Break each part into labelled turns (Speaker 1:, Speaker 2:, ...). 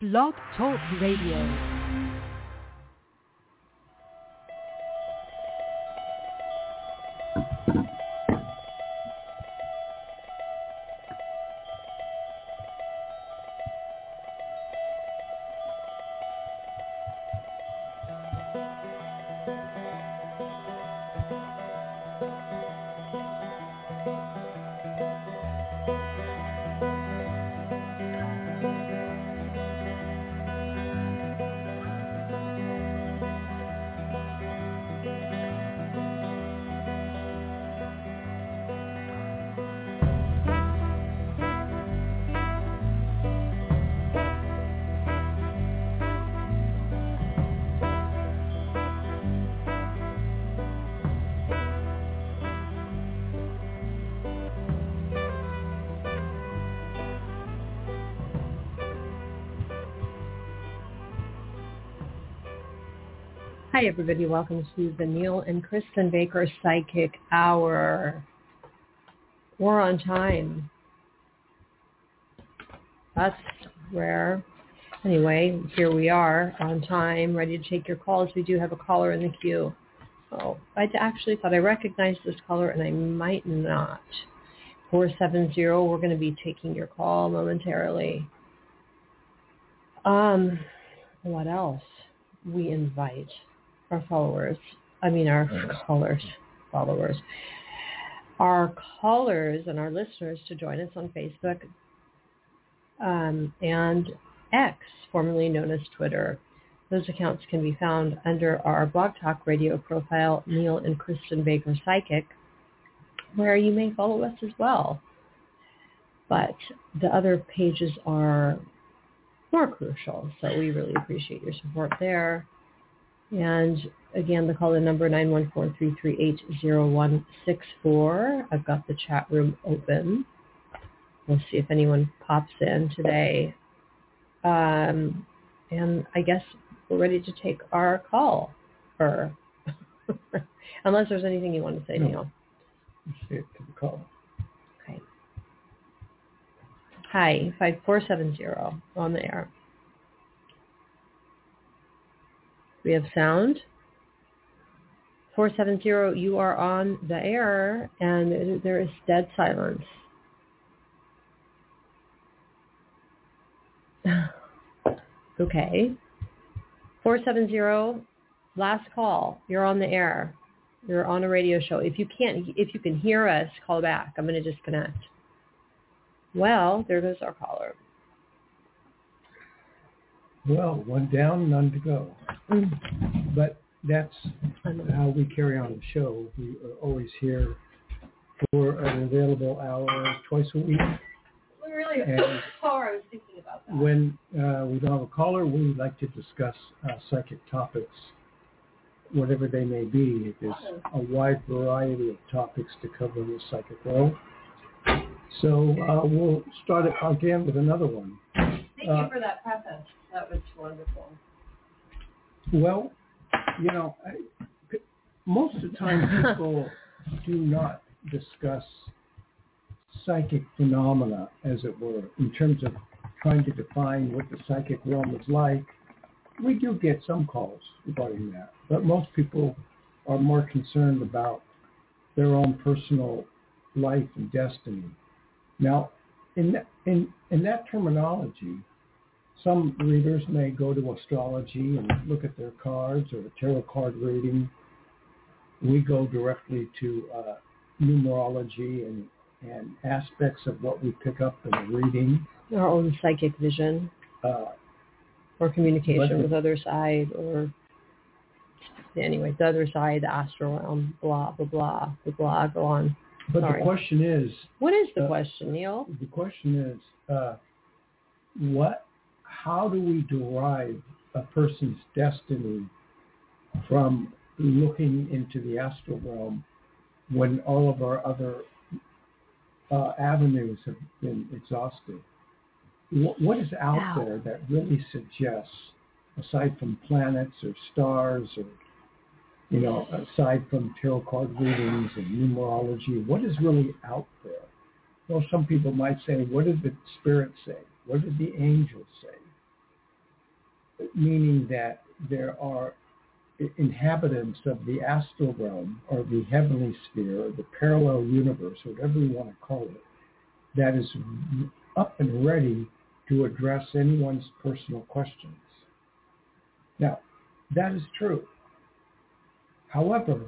Speaker 1: Blog Talk Radio. Hi, everybody. Welcome to the Neil and Kristin Baker Psychic Hour. We're on time. That's rare. Anyway, here we are on time, ready to take your calls. We do have a caller in the queue. Oh, I actually thought I recognized this caller, and I might not. 470, we're going to be taking your call momentarily. Um, what else? We invite our followers, I mean our callers, followers, our callers and our listeners to join us on Facebook um, and X, formerly known as Twitter. Those accounts can be found under our Blog Talk Radio profile, Neil and Kristin Baker Psychic, where you may follow us as well. But the other pages are more crucial, so we really appreciate your support there. And again, the call in number 914-338-0164. I've got the chat room open. We'll see if anyone pops in today. Um, and I guess we're ready to take our call. Or unless there's anything you want to say,
Speaker 2: No.
Speaker 1: Neil.
Speaker 2: It to the call.
Speaker 1: Okay. Hi, 5470 on the air. We have sound. 470, you are on the air and there is dead silence. okay. 470, last call. You're on the air. You're on a radio show. If you can't, if you can hear us, call back. I'm going to disconnect. Well, there goes our caller.
Speaker 2: Well, one down, none to go.
Speaker 1: Mm.
Speaker 2: But that's how we carry on the show. We are always here for an available hour twice a week.
Speaker 1: Really,
Speaker 2: And-
Speaker 1: was thinking about that.
Speaker 2: When uh, we don't have a caller, we like to discuss uh, psychic topics, whatever they may be. There's a wide variety of topics to cover in the psychic world. So uh, we'll start it again with another one.
Speaker 1: Thank
Speaker 2: uh,
Speaker 1: you for that preface. That was wonderful.
Speaker 2: Well, you know, I, most of the time people do not discuss psychic phenomena, as it were, in terms of trying to define what the psychic realm is like. We do get some calls regarding that, but most people are more concerned about their own personal life and destiny. Now, in that, in, in that terminology, some readers may go to astrology and look at their cards or a tarot card reading. We go directly to uh, numerology and, and aspects of what we pick up in a reading.
Speaker 1: Our own psychic vision
Speaker 2: Uh,
Speaker 1: or communication with other side or anyway, the other side, the astral realm, blah, blah, blah, blah, blah, go on.
Speaker 2: but
Speaker 1: Sorry.
Speaker 2: the question is,
Speaker 1: What is the
Speaker 2: Uh,
Speaker 1: question, Neil?
Speaker 2: the question is, uh, what? How do we derive a person's destiny from looking into the astral realm when all of our other uh, avenues have been exhausted? What, what is out
Speaker 1: Ow.
Speaker 2: there that really suggests, aside from planets or stars or you know, aside from tarot card readings and numerology, what is really out there? Well, some people might say, what did the spirit say? What did the angels say? Meaning that there are inhabitants of the astral realm or the heavenly sphere or the parallel universe, whatever you want to call it, that is up and ready to address anyone's personal questions. Now, that is true. However,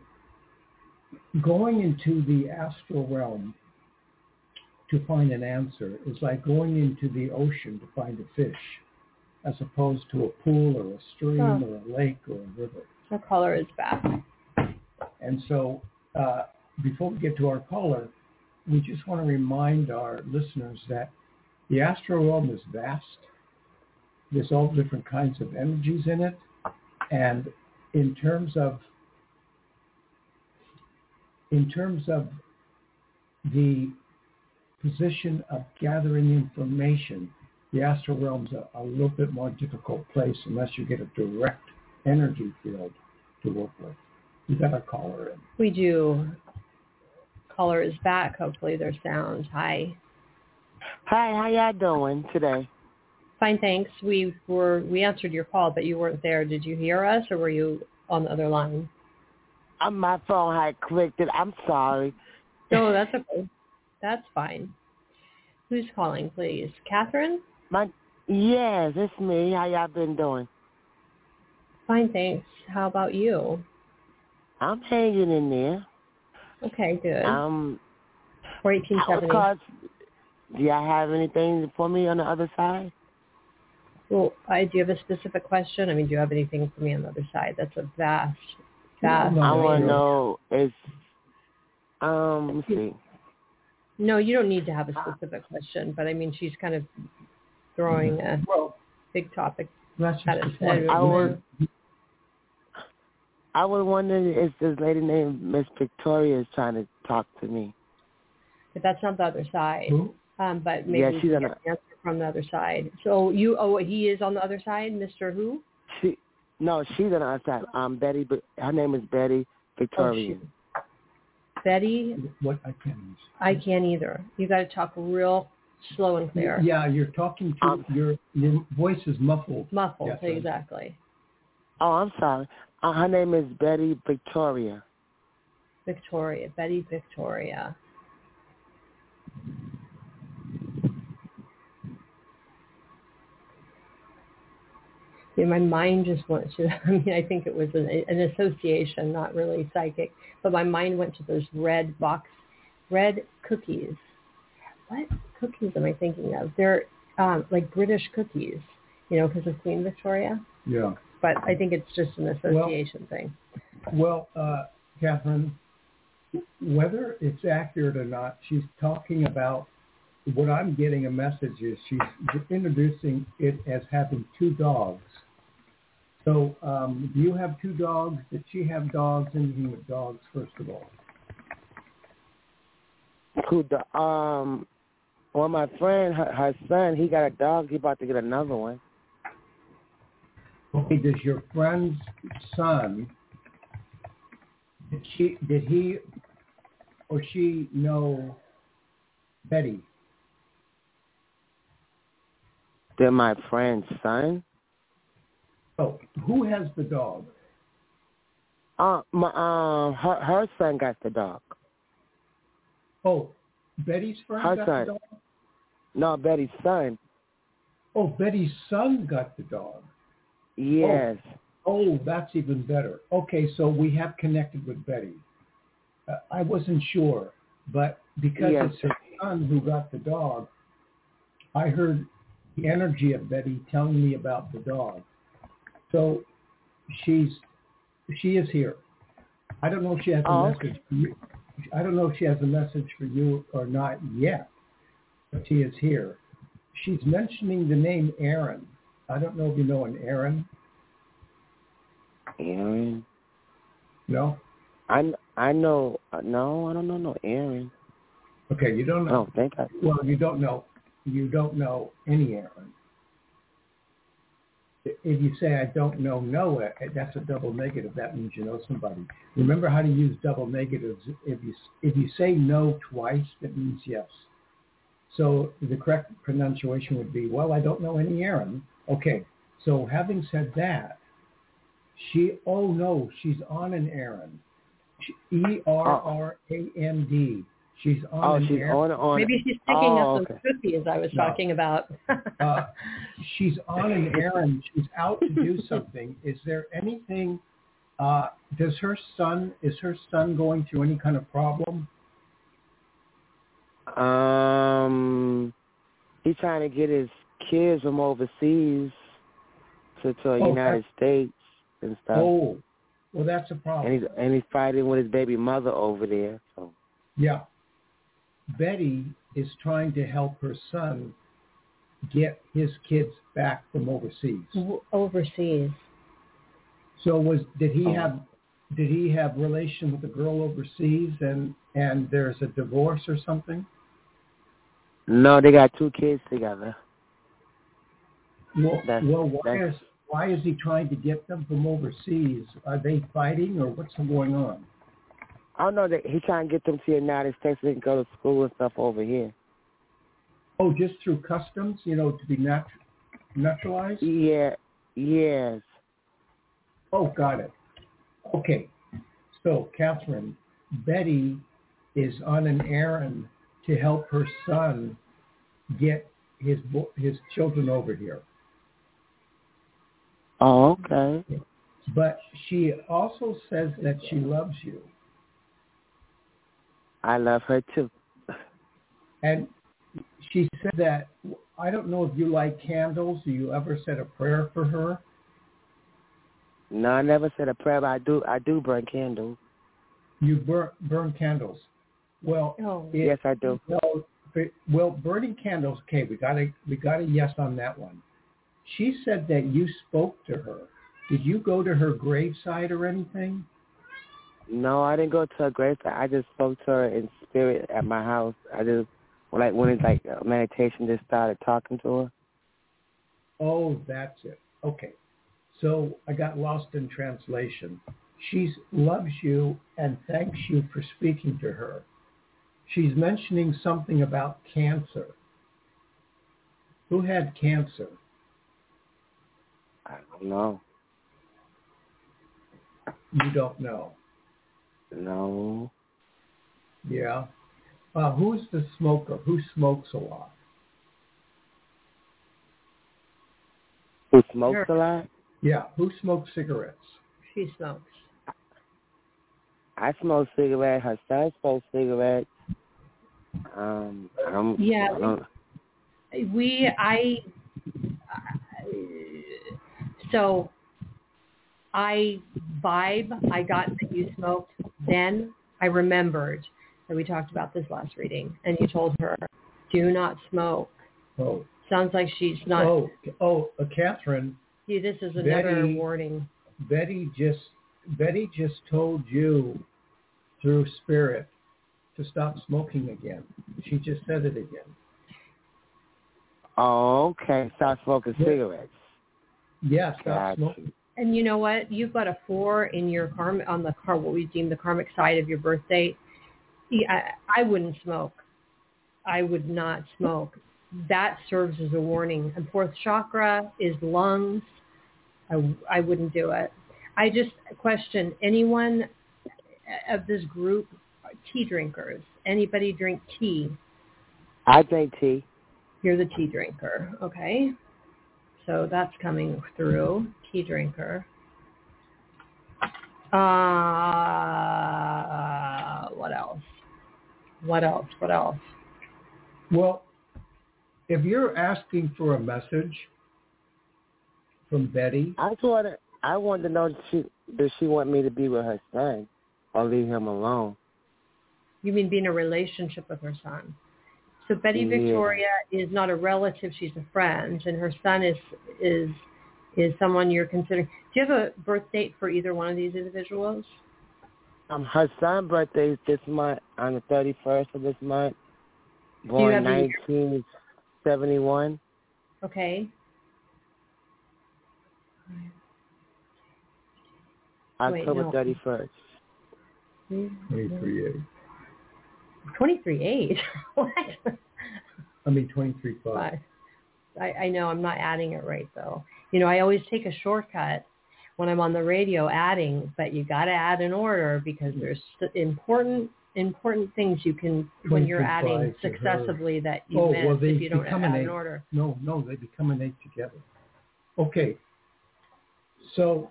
Speaker 2: going into the astral realm to find an answer is like going into the ocean to find a fish as opposed to a pool or a stream huh. or a lake or a river.
Speaker 1: The caller is back.
Speaker 2: And so uh, before we get to our caller, we just want to remind our listeners that the astral realm is vast. There's all different kinds of energies in it. And in terms of in terms of the position of gathering information, the astral realm's a, a little bit more difficult place unless you get a direct energy field to work with. We got a caller in.
Speaker 1: We do. Caller is back. Hopefully their sound. Hi.
Speaker 3: Hi, how y'all doing today?
Speaker 1: Fine, thanks. We were we answered your call, but you weren't there. Did you hear us, or were you on the other line?
Speaker 3: Um, my phone had clicked it. I'm sorry.
Speaker 1: No, that's okay. That's fine. Who's calling, please? Catherine?
Speaker 3: My yes, it's me. How y'all been doing?
Speaker 1: Fine, thanks. How about you?
Speaker 3: I'm hanging in there.
Speaker 1: Okay, good.
Speaker 3: Um,
Speaker 1: for eighteen seventy.
Speaker 3: Do y'all have anything for me on the other side?
Speaker 1: Well, I do you have a specific question? I mean, do you have anything for me on the other side? That's a vast, vast.
Speaker 3: I want to know is, um, let's see.
Speaker 1: No, you don't need to have a specific question, but I mean, she's kind of throwing a well, big topic
Speaker 2: that's at
Speaker 1: us.
Speaker 3: I was, I was wondering if this lady named Miss Victoria is trying to talk to me.
Speaker 1: But that's not the other side.
Speaker 2: Who?
Speaker 1: Um, but maybe
Speaker 3: yeah, she's on
Speaker 1: the answer from the other side. So you, oh, he is on the other side, Mr. Who?
Speaker 3: She, no, she's on the other side. Um, Betty, but her name is Betty Victoria.
Speaker 1: Oh, Betty.
Speaker 2: What I can't.
Speaker 1: I can't either. You got to talk real slow and clear.
Speaker 2: Yeah, you're talking to um, your your voice is muffled.
Speaker 1: Muffled, yes, exactly.
Speaker 3: Oh, I'm sorry. Uh, her name is Betty Victoria.
Speaker 1: Victoria, Betty Victoria. Yeah, my mind just went to, I mean, I think it was an, an association, not really psychic, but my mind went to those red box, red cookies. What cookies am I thinking of? They're um, like British cookies, you know, because of Queen Victoria.
Speaker 2: Yeah.
Speaker 1: But I think it's just an association
Speaker 2: well,
Speaker 1: thing.
Speaker 2: Well, uh, Catherine, whether it's accurate or not, she's talking about what I'm getting a message is she's introducing it as having two dogs. So um, do you have two dogs? Did she have dogs? Anything with dogs, first of all?
Speaker 3: Who the um well my friend her, her son, he got a dog, he about to get another one.
Speaker 2: Okay, does your friend's son did she did he or she know Betty?
Speaker 3: They're my friend's son.
Speaker 2: Oh, who has the dog?
Speaker 3: Uh, my um, her her son got the dog.
Speaker 2: Oh, Betty's friend
Speaker 3: her
Speaker 2: got
Speaker 3: son.
Speaker 2: the dog.
Speaker 3: No, Betty's son.
Speaker 2: Oh, Betty's son got the dog.
Speaker 3: Yes.
Speaker 2: Oh, oh that's even better. Okay, so we have connected with Betty. Uh, I wasn't sure, but because
Speaker 3: yes.
Speaker 2: it's her son who got the dog, I heard the energy of Betty telling me about the dog. So she's she is here. I don't know if she has a
Speaker 3: oh,
Speaker 2: message for you. I don't know if she has a message for you or not yet, but she is here. She's mentioning the name Aaron. I don't know if you know an Aaron.
Speaker 3: Aaron?
Speaker 2: No.
Speaker 3: I I know uh, no, I don't know no Aaron.
Speaker 2: Okay, you don't know.
Speaker 3: Oh, thank God.
Speaker 2: Well, you don't know you don't know any Aaron. If you say I don't know Noah, that's a double negative. That means you know somebody. Remember how to use double negatives. If you if you say no twice, that means yes. So the correct pronunciation would be, well, I don't know any Aaron. Okay, So having said that, she, oh no, she's on an errand. E R R A N D. She's on
Speaker 3: Oh,
Speaker 2: an
Speaker 3: she's
Speaker 2: errand.
Speaker 3: on on.
Speaker 1: Maybe she's picking
Speaker 3: oh,
Speaker 1: up some
Speaker 3: okay.
Speaker 1: cookies I was
Speaker 2: No.
Speaker 1: talking about.
Speaker 2: uh, she's on an errand. She's out to do something. Is there anything? Uh, does her son? Is her son going through any kind of problem?
Speaker 3: Um, he's trying to get his kids from overseas to to the
Speaker 2: Oh,
Speaker 3: United States and stuff.
Speaker 2: Oh, well, that's a
Speaker 3: and
Speaker 2: problem.
Speaker 3: he's and he's fighting with his baby mother over there. So
Speaker 2: Yeah. Betty is trying to help her son get his kids back from overseas.
Speaker 1: Overseas.
Speaker 2: So was did he
Speaker 3: Oh.
Speaker 2: have did he have relation with a girl overseas and and there's a divorce or something?
Speaker 3: No, they got two kids together.
Speaker 2: Well,
Speaker 3: That's-
Speaker 2: well why
Speaker 3: that's-
Speaker 2: is why is he trying to get them from overseas? Are they fighting or what's going on?
Speaker 3: I don't know that he's trying to get them to the United States so they can go to school and stuff over here.
Speaker 2: Oh, just through customs, you know, to be nat- naturalized?
Speaker 3: Yeah, yes.
Speaker 2: Oh, got it. Okay. So, Catherine, Betty is on an errand to help her son get his bo- his children over here.
Speaker 3: Oh, okay.
Speaker 2: But she also says that she loves you.
Speaker 3: I love her too.
Speaker 2: And she said that I don't know if you like candles. Do you ever said a prayer for her?
Speaker 3: No, I never said a prayer, but I do. I do burn candles.
Speaker 2: You burn burn candles. Well,
Speaker 1: Oh.
Speaker 2: it-
Speaker 3: yes, I do.
Speaker 2: Well, but- well, burning candles. Okay, we got a we got a yes on that one. She said that you spoke to her. Did you go to her graveside or anything?
Speaker 3: No, I didn't go to her grave. I just spoke to her in spirit at my house. I just like when it's like meditation, just started talking to her.
Speaker 2: Oh, that's it. Okay. So I got lost in translation. She loves you and thanks you for speaking to her. She's mentioning something about cancer. Who had cancer?
Speaker 3: I don't know.
Speaker 2: You don't know.
Speaker 3: No.
Speaker 2: Yeah. Uh, who's the smoker? Who smokes a lot?
Speaker 3: Who smokes
Speaker 1: Sure.
Speaker 3: a lot?
Speaker 2: Yeah. Who smokes cigarettes?
Speaker 1: She smokes.
Speaker 3: I smoke cigarettes. Her son smokes cigarettes. Um, I don't.
Speaker 1: Yeah,
Speaker 3: I don't,
Speaker 1: We, I, so I vibe, I got that you smoked. Then I remembered that we talked about this last reading and you told her, do not smoke.
Speaker 2: Oh.
Speaker 1: Sounds like she's not,
Speaker 2: Oh. Oh. Uh, Catherine.
Speaker 1: see, this is another
Speaker 2: Betty-
Speaker 1: warning.
Speaker 2: Betty just Betty just told you through spirit to stop smoking again. She just said it again.
Speaker 3: oh, okay. Stop smoking
Speaker 2: Yeah.
Speaker 3: cigarettes.
Speaker 2: Yeah, stop
Speaker 3: Gotcha.
Speaker 2: smoking.
Speaker 1: And you know what? You've got a four in your karm on the car, what we deem the karmic side of your birth date. Yeah, I, I wouldn't smoke. I would not smoke. That serves as a warning. And fourth chakra is lungs. I, I wouldn't do it. I just question anyone of this group, tea drinkers. Anybody drink tea?
Speaker 3: I drink tea.
Speaker 1: You're the tea drinker, okay? So that's coming through. Tea drinker. Uh, what else? What else? What else?
Speaker 2: Well, if you're asking for a message from Betty,
Speaker 3: I just wanted. I wanted to know if she does she want me to be with her son or leave him alone.
Speaker 1: You mean being in a relationship with her son. So Betty
Speaker 3: yeah.
Speaker 1: Victoria is not a relative; she's a friend, and her son is is is someone you're considering. Do you have a birth date for either one of these individuals?
Speaker 3: Um, her son's birthday is this month on the 31st of this month. Born 1971.
Speaker 1: Okay.
Speaker 3: October 31st.
Speaker 2: Hmm?
Speaker 1: 838. 23.8? what?
Speaker 2: I mean
Speaker 1: 23.5. I, I know I'm not adding it right though. You know, I always take a shortcut when I'm on the radio adding, but you got to add an order because there's important important things you can when you're adding successively that you
Speaker 2: oh,
Speaker 1: miss
Speaker 2: well,
Speaker 1: if you don't add
Speaker 2: an, an
Speaker 1: order.
Speaker 2: No, no, they become an eight together. Okay. So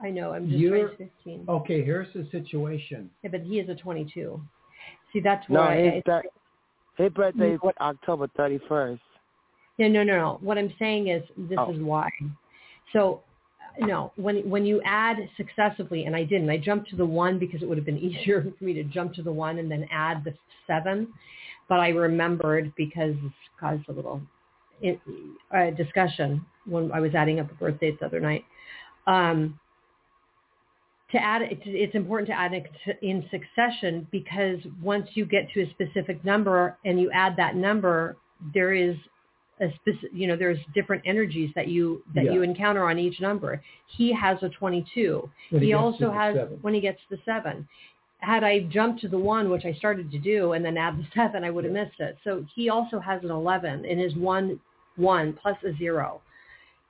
Speaker 1: I know I'm just you 15.
Speaker 2: Okay, here's the situation.
Speaker 1: Yeah, but he is a 22. See, that's why.
Speaker 3: No,
Speaker 1: where I,
Speaker 3: his, thir- his birthday is October 31st.
Speaker 1: No, no, no, no. What I'm saying is this
Speaker 3: Oh.
Speaker 1: is why. So no, when when you add successively, and I didn't, I jumped to the one because it would have been easier for me to jump to the one and then add the seven. But I remembered because it's caused a little it, uh, discussion when I was adding up the birthdays the other night. Um, to add, it's, it's important to add it in succession because once you get to a specific number and you add that number, there is a specific, you know, there's different energies that you that
Speaker 2: Yeah.
Speaker 1: you encounter on each number. He has a 22.
Speaker 2: When
Speaker 1: he
Speaker 2: to
Speaker 1: also has
Speaker 2: seven.
Speaker 1: when he gets to seven. Had I jumped to the one, which I started to do, and then add the seven, I would have
Speaker 2: Yeah.
Speaker 1: missed it. So he also has an 11 in his one one plus a zero.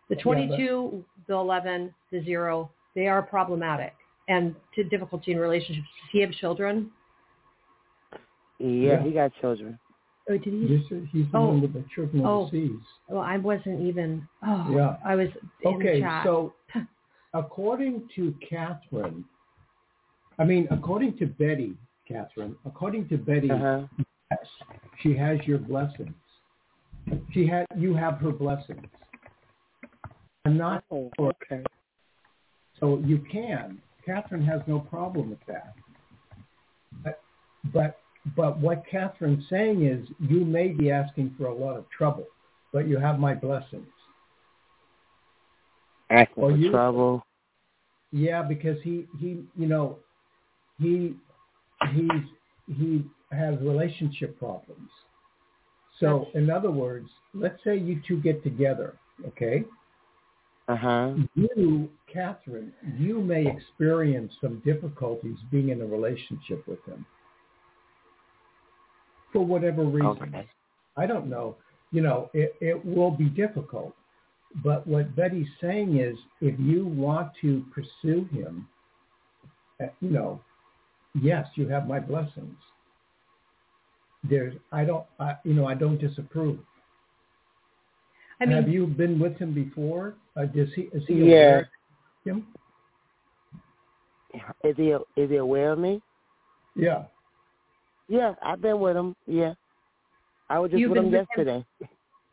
Speaker 1: The
Speaker 2: Yeah, but-
Speaker 1: 22, the 11, the zero, they are problematic and to difficulty in relationships. Does he have children?
Speaker 3: Yeah,
Speaker 2: Yeah.
Speaker 3: he got children.
Speaker 1: Oh, did he?
Speaker 2: This is, he's the
Speaker 1: Oh.
Speaker 2: one with the children
Speaker 1: Oh.
Speaker 2: overseas.
Speaker 1: Well, I wasn't even. Oh,
Speaker 2: Yeah.
Speaker 1: I was in
Speaker 2: Okay,
Speaker 1: chat.
Speaker 2: so according to Catherine, I mean, according to Betty, Catherine, according to Betty,
Speaker 3: Uh-huh.
Speaker 2: yes, she has your blessings. She had, you have her blessings. I'm not,
Speaker 3: Oh, okay.
Speaker 2: so you can. Catherine has no problem with that. But, but, but what Catherine's saying is, you may be asking for a lot of trouble, but you have my blessings.
Speaker 3: Asking for
Speaker 2: you-
Speaker 3: trouble.
Speaker 2: Yeah, because he he you know he he's he has relationship problems. So in other words, let's say you two get together, okay?
Speaker 3: Uh-huh.
Speaker 2: You, Catherine, you may experience some difficulties being in a relationship with him for whatever reason.
Speaker 3: Okay.
Speaker 2: I don't know. You know, it, it will be difficult. But what Betty's saying is, if you want to pursue him, uh, you know, yes, you have my blessings. There's, I don't, I, you know, I don't disapprove.
Speaker 1: I mean,
Speaker 2: have you been with him before? Uh, does he, is he
Speaker 3: Yeah.
Speaker 2: aware of him?
Speaker 3: Is he is he aware of me?
Speaker 2: Yeah.
Speaker 3: Yeah, I've been with him. Yeah. I was just
Speaker 1: You've
Speaker 3: with him
Speaker 1: with him?
Speaker 3: yesterday.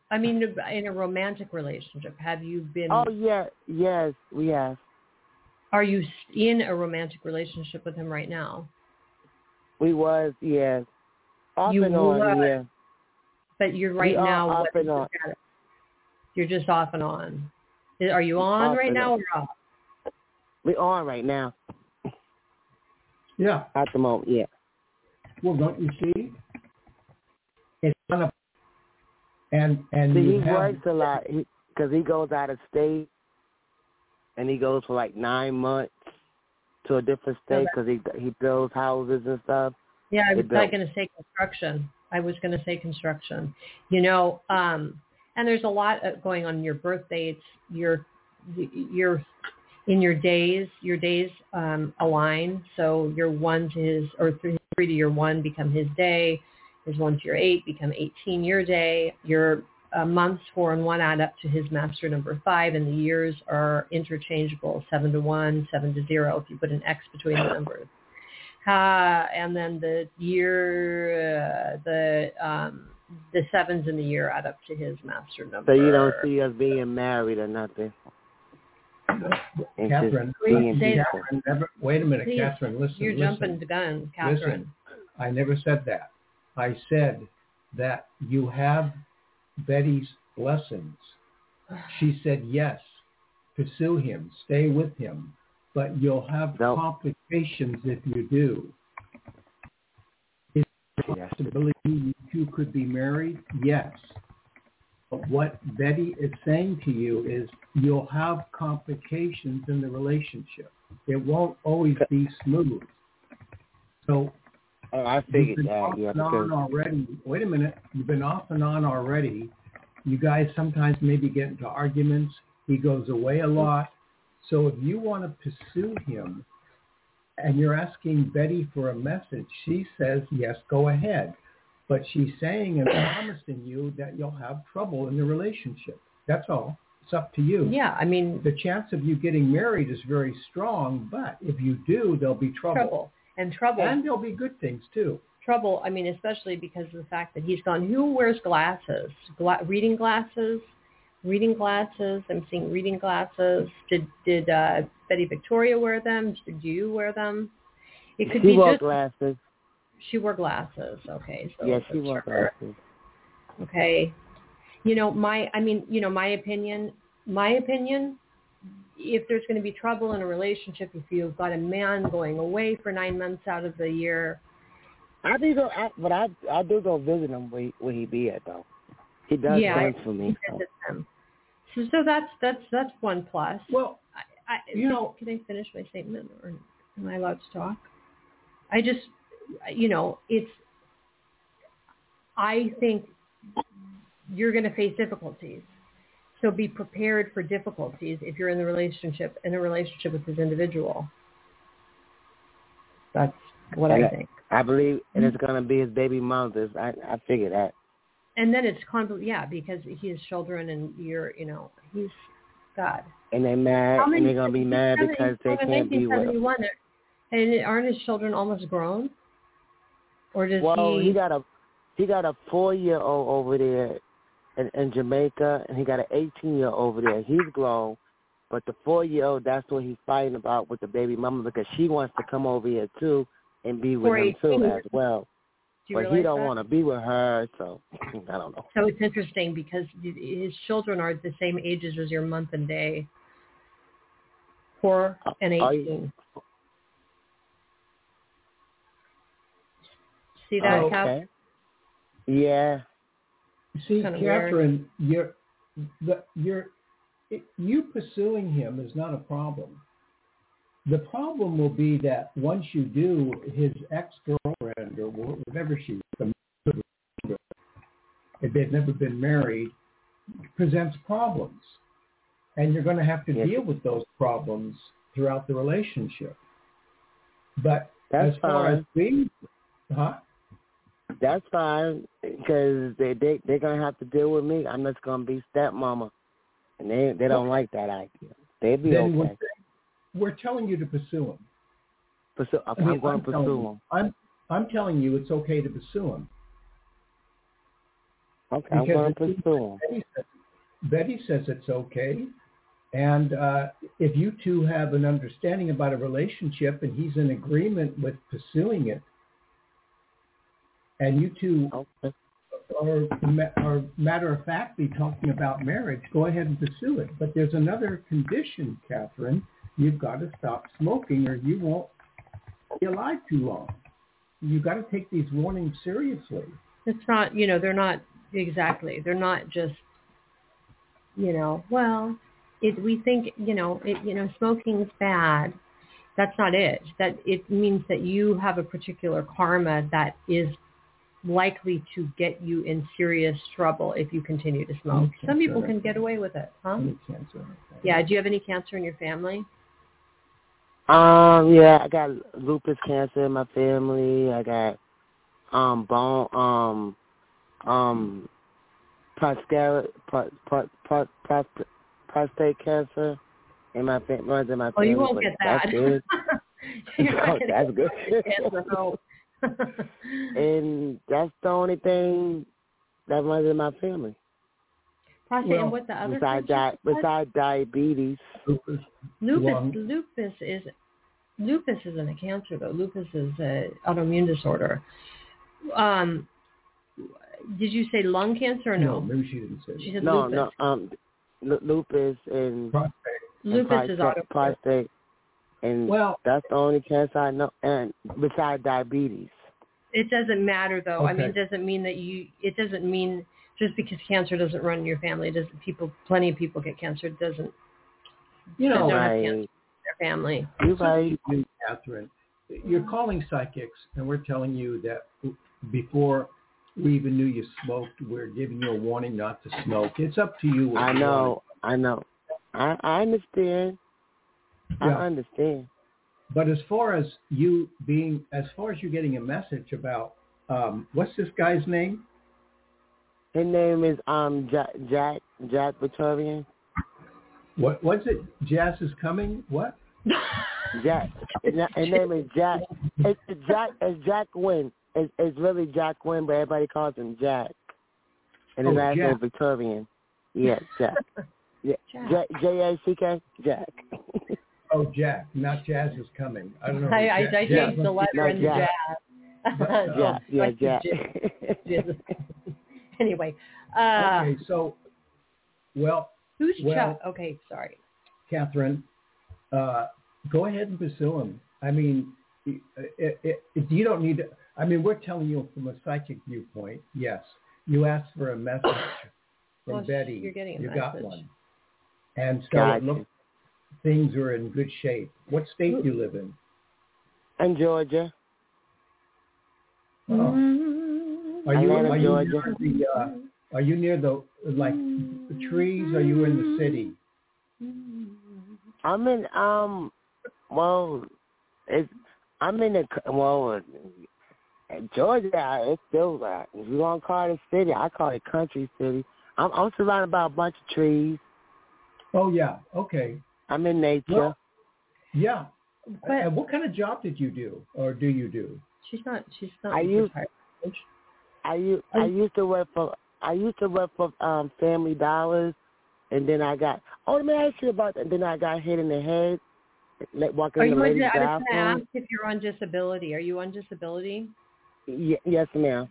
Speaker 1: I mean, in a romantic relationship, have you been?
Speaker 3: Oh yeah, yes, we have.
Speaker 1: Are you in a romantic relationship with him right now?
Speaker 3: We was, yes. Off
Speaker 1: You
Speaker 3: and on,
Speaker 1: was.
Speaker 3: yeah.
Speaker 1: But you're right
Speaker 3: We
Speaker 1: now.
Speaker 3: off and on.
Speaker 1: status? You're just off and on. Are you on
Speaker 3: Off
Speaker 1: right now
Speaker 3: on.
Speaker 1: or off?
Speaker 3: We on right now
Speaker 2: Yeah.
Speaker 3: at the moment, yeah.
Speaker 2: Well, don't you see? It's kind of, and and
Speaker 3: See,
Speaker 2: you
Speaker 3: he
Speaker 2: have,
Speaker 3: works a lot because he goes out of state, and he goes for like nine months to a different state because he he builds houses and stuff.
Speaker 1: Yeah, I was
Speaker 3: It
Speaker 1: not going to say construction. I was going to say construction. You know, um, and there's a lot uh, going on your birth dates. Your your in your days, your days um, align. So your one to his or three, three to your one become his day. His one to your eight become 18 your day. Your uh, months four and one add up to his master number five, and the years are interchangeable: seven to one, seven to zero. If you put an X between the numbers. Uh, and then the year, uh, the um, the sevens in the year add up to his master number.
Speaker 3: So you don't see us being married or nothing. It's
Speaker 2: Catherine,
Speaker 3: just
Speaker 1: Please
Speaker 3: being
Speaker 1: say that.
Speaker 3: people.
Speaker 2: Catherine never, wait a minute,
Speaker 1: Please,
Speaker 2: Catherine, listen,
Speaker 1: You're
Speaker 2: listen.
Speaker 1: jumping the gun, Catherine.
Speaker 2: I never said that. I said that you have Betty's blessings. She said, yes, pursue him, stay with him, but you'll have
Speaker 3: Nope.
Speaker 2: complications if you do. Is there a
Speaker 3: Yes.
Speaker 2: Possibility you two could be married? Yes. But what Betty is saying to you is you'll have complications in the relationship. It won't always be smooth. So
Speaker 3: Oh, I
Speaker 2: You've been
Speaker 3: that,
Speaker 2: off
Speaker 3: yeah,
Speaker 2: and on already. Wait a minute. You've been off and on already. You guys sometimes maybe get into arguments. He goes away a lot. So if you want to pursue him and you're asking Betty for a message, she says, yes, go ahead. But she's saying and promising you that you'll have trouble in the relationship. That's all. It's up to you.
Speaker 1: Yeah, I mean,
Speaker 2: The chance of you getting married is very strong, but if you do, there'll be trouble.
Speaker 1: trouble and trouble
Speaker 2: And there'll be good things too.
Speaker 1: trouble. I mean, especially because of the fact that he's gone. Who wears glasses? Gla- reading glasses. Reading glasses. I'm seeing reading glasses. Did did uh, Betty Victoria wear them? Did you wear them? It could
Speaker 3: she
Speaker 1: be
Speaker 3: wore
Speaker 1: just
Speaker 3: glasses.
Speaker 1: she wore glasses. Okay, so
Speaker 3: Yeah, she wore
Speaker 1: her.
Speaker 3: glasses.
Speaker 1: Okay. You know, my I mean, you know, my opinion, my opinion, if there's going to be trouble in a relationship, if you've got a man going away for nine months out of the year,
Speaker 3: I do go, I, but I I do go visit him where he, where he be at though. He does
Speaker 1: Yeah,
Speaker 3: things for me. so.
Speaker 1: So, so that's that's that's one plus.
Speaker 2: Well,
Speaker 1: I, I,
Speaker 2: you know-
Speaker 1: can I finish my statement, or am I allowed to talk? I just, you know, it's. I think you're going to face difficulties, so be prepared for difficulties if you're in the relationship in a relationship with this individual. That's what I
Speaker 3: Yeah.
Speaker 1: think.
Speaker 3: I believe and it's mm-hmm. gonna be his baby mother's. I I figure that.
Speaker 1: And then it's conv- yeah, because he has children, and you're, you know, he's God.
Speaker 3: And they mad
Speaker 1: How
Speaker 3: and they're gonna be mad because they can't be with him.
Speaker 1: 1971, And aren't his children almost grown? Or does
Speaker 3: Well,
Speaker 1: he?
Speaker 3: he got a he got a four year old over there in, in Jamaica and he got an eighteen year old over there. He's grown. But the four year old that's what he's fighting about with the baby mama because she wants to come over here too and be with him too as well.
Speaker 1: Do you
Speaker 3: But he don't want to be with her, so I don't know.
Speaker 1: So it's interesting because his children are the same ages as your month and day. Four uh, and
Speaker 3: Are you-
Speaker 1: eighteen. See that,
Speaker 2: Oh,
Speaker 3: Okay. Yeah.
Speaker 2: See,
Speaker 1: Kinda weird.
Speaker 2: Catherine, you're, the, you're, it, you pursuing him is not a problem. The problem will be that once you do, his ex-girlfriend whatever she is, if they've never been married, presents problems. And you're going to have to
Speaker 3: Yes.
Speaker 2: deal with those problems throughout the relationship. But
Speaker 3: That's
Speaker 2: as far
Speaker 3: fine.
Speaker 2: as being, huh?
Speaker 3: That's fine because they they they're gonna have to deal with me. I'm just gonna be stepmama, and they they don't like that idea. They'll be
Speaker 2: Then
Speaker 3: okay.
Speaker 2: we're, we're telling you to pursue him.
Speaker 3: Pursue, I'm
Speaker 2: I mean,
Speaker 3: going to pursue them.
Speaker 2: I'm I'm telling you it's okay to pursue him.
Speaker 3: Okay, I'm going to pursue them.
Speaker 2: Betty says, it's okay, and uh, if you two have an understanding about a relationship and he's in agreement with pursuing it, and you two
Speaker 3: Okay.
Speaker 2: are, are matter of factly talking about marriage, go ahead and pursue it. But there's another condition, Catherine. You've got to stop smoking, or you won't be alive too long. You've got to take these warnings seriously.
Speaker 1: It's not, you know, they're not exactly. They're not just, you know, well, it, we think, you know, it, you know, smoking's bad. That's not it. That it means that you have a particular karma that is likely to get you in serious trouble if you continue to smoke. Some people can get away with it, huh?
Speaker 2: Cancer.
Speaker 1: Yeah. Do you have any cancer in your family?
Speaker 3: Um, yeah, I got lupus cancer in my family. I got um bone um um prostate pro, pro, pro, prostate prostate cancer in my fa- runs in my
Speaker 1: Oh, you won't get that.
Speaker 3: That's good.
Speaker 1: You're not gonna
Speaker 3: that's good.
Speaker 1: cancer, no.
Speaker 3: and that's the only thing that runs in my family.
Speaker 1: Prostate
Speaker 2: Well,
Speaker 1: and what the other
Speaker 3: Besides di- besides diabetes.
Speaker 2: Lupus.
Speaker 1: Lupus lupus is lupus isn't a cancer though. Lupus is a autoimmune disorder. Um, did you say lung cancer or no?
Speaker 2: maybe she didn't say
Speaker 1: She said
Speaker 3: No,
Speaker 1: lupus.
Speaker 3: no, um lu- lupus and,
Speaker 2: Prostate.
Speaker 3: and
Speaker 1: lupus is
Speaker 3: prostate,
Speaker 1: autoimmune.
Speaker 3: prostate and
Speaker 2: Well,
Speaker 3: that's the only cancer I know and besides diabetes.
Speaker 1: It doesn't matter though. I mean, it doesn't mean that you. It doesn't mean just because cancer doesn't run in your family. It doesn't. People, plenty of people get cancer. It doesn't.
Speaker 2: you know,
Speaker 1: don't
Speaker 3: Right.
Speaker 1: Cancer. Their family.
Speaker 3: You right.
Speaker 2: you, Catherine, you're calling psychics, and we're telling you that before we even knew you smoked, we're giving you a warning not to smoke. It's up to you.
Speaker 3: I know, I know. I I understand. I understand.
Speaker 2: But as far as you being, as far as you getting a message about, um, what's this guy's name?
Speaker 3: His name is um Jack Jack Jack Victorian.
Speaker 2: What was it? Jazz is coming. What?
Speaker 3: Jack. His name is Jack. It's it's Jack. It's Jack Wynn. It's, it's really Jack Wynn, but everybody calls him Jack. And his
Speaker 2: Oh,
Speaker 3: last name
Speaker 2: Jack.
Speaker 3: is Victorian. Yeah, Jack. Yeah,
Speaker 1: Jack.
Speaker 3: J J A C K. Jack.
Speaker 2: Oh, Jack, not Jazz is coming. I don't know. who
Speaker 1: I, I,
Speaker 2: Jack-
Speaker 1: I
Speaker 2: Jack
Speaker 1: changed the letter
Speaker 3: No,
Speaker 1: in the
Speaker 3: Jack.
Speaker 1: jazz.
Speaker 2: Jack,
Speaker 3: Jack. Yeah,
Speaker 1: Like the
Speaker 3: Jack.
Speaker 1: jizz. anyway, uh,
Speaker 2: okay, so, well,
Speaker 1: who's
Speaker 2: well-
Speaker 1: Chuck? Okay, sorry.
Speaker 2: Catherine, uh, go ahead and pursue him. I mean, it, it, it, you don't need to. I mean, we're telling you from a psychic viewpoint. Yes, you asked for a message from
Speaker 1: Well,
Speaker 2: Betty.
Speaker 1: you're getting a
Speaker 2: you got one, and so
Speaker 3: Gotcha.
Speaker 2: it looks things are in good shape. What state do you live in?
Speaker 3: and Georgia.
Speaker 2: Oh. Are you
Speaker 3: Atlanta,
Speaker 2: are you
Speaker 3: Georgia.
Speaker 2: near the uh, are you near the like the trees? Are you in the city?
Speaker 3: I'm in um well it's I'm in the well Georgia it's still uh, if you want to call it a city, I call it country city. I'm I'm surrounded by a bunch of trees.
Speaker 2: Oh yeah, okay,
Speaker 3: I'm in nature.
Speaker 2: Well, yeah.
Speaker 1: But
Speaker 2: and what kind of job did you do, or do you do?
Speaker 1: she's not. She's not.
Speaker 3: I use-
Speaker 1: retired.
Speaker 3: I used I used to work for I used to work for um Family Dollars and then I got oh let me ask you about that. Then I got hit in the head like walking
Speaker 1: Are
Speaker 3: in
Speaker 1: you
Speaker 3: the
Speaker 1: on?
Speaker 3: ladies'
Speaker 1: I was going to ask if you're on disability. Are you on disability?
Speaker 3: Ye- yes ma'am.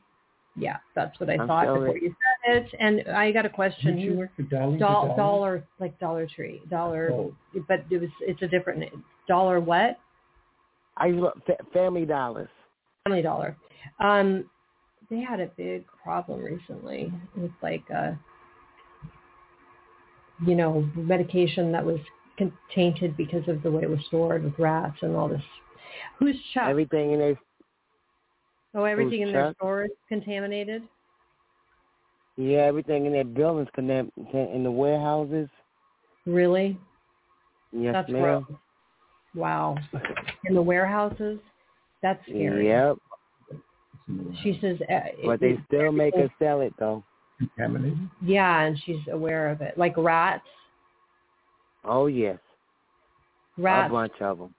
Speaker 1: Yeah, that's what I
Speaker 3: I'm
Speaker 1: thought
Speaker 3: sorry.
Speaker 1: before you said it. And I got a question.
Speaker 2: Did you work for Dolly? the
Speaker 1: Doll,
Speaker 2: Dollar?
Speaker 1: dollar, like Dollar Tree, Dollar,
Speaker 2: Oh.
Speaker 1: but it was it's a different. Dollar what?
Speaker 3: I used to Family Dollars.
Speaker 1: Family Dollar. Um, they had a big problem recently with like uh you know medication that was tainted because of the way it was stored with rats and all this. Who's Chuck?
Speaker 3: Everything in there
Speaker 1: oh, everything in their
Speaker 3: Chuck?
Speaker 1: store is contaminated.
Speaker 3: Yeah, everything in their buildings connect in the warehouses.
Speaker 1: Really?
Speaker 3: Yes,
Speaker 1: That's
Speaker 3: ma'am.
Speaker 1: gross. Wow. In the warehouses? That's scary.
Speaker 3: Yep,
Speaker 1: She says, uh,
Speaker 3: but they still make us sell it though.
Speaker 2: contaminated.
Speaker 1: Yeah, and she's aware of it. Like rats,
Speaker 3: Oh yes, rats. a
Speaker 1: rats,
Speaker 3: bunch of them.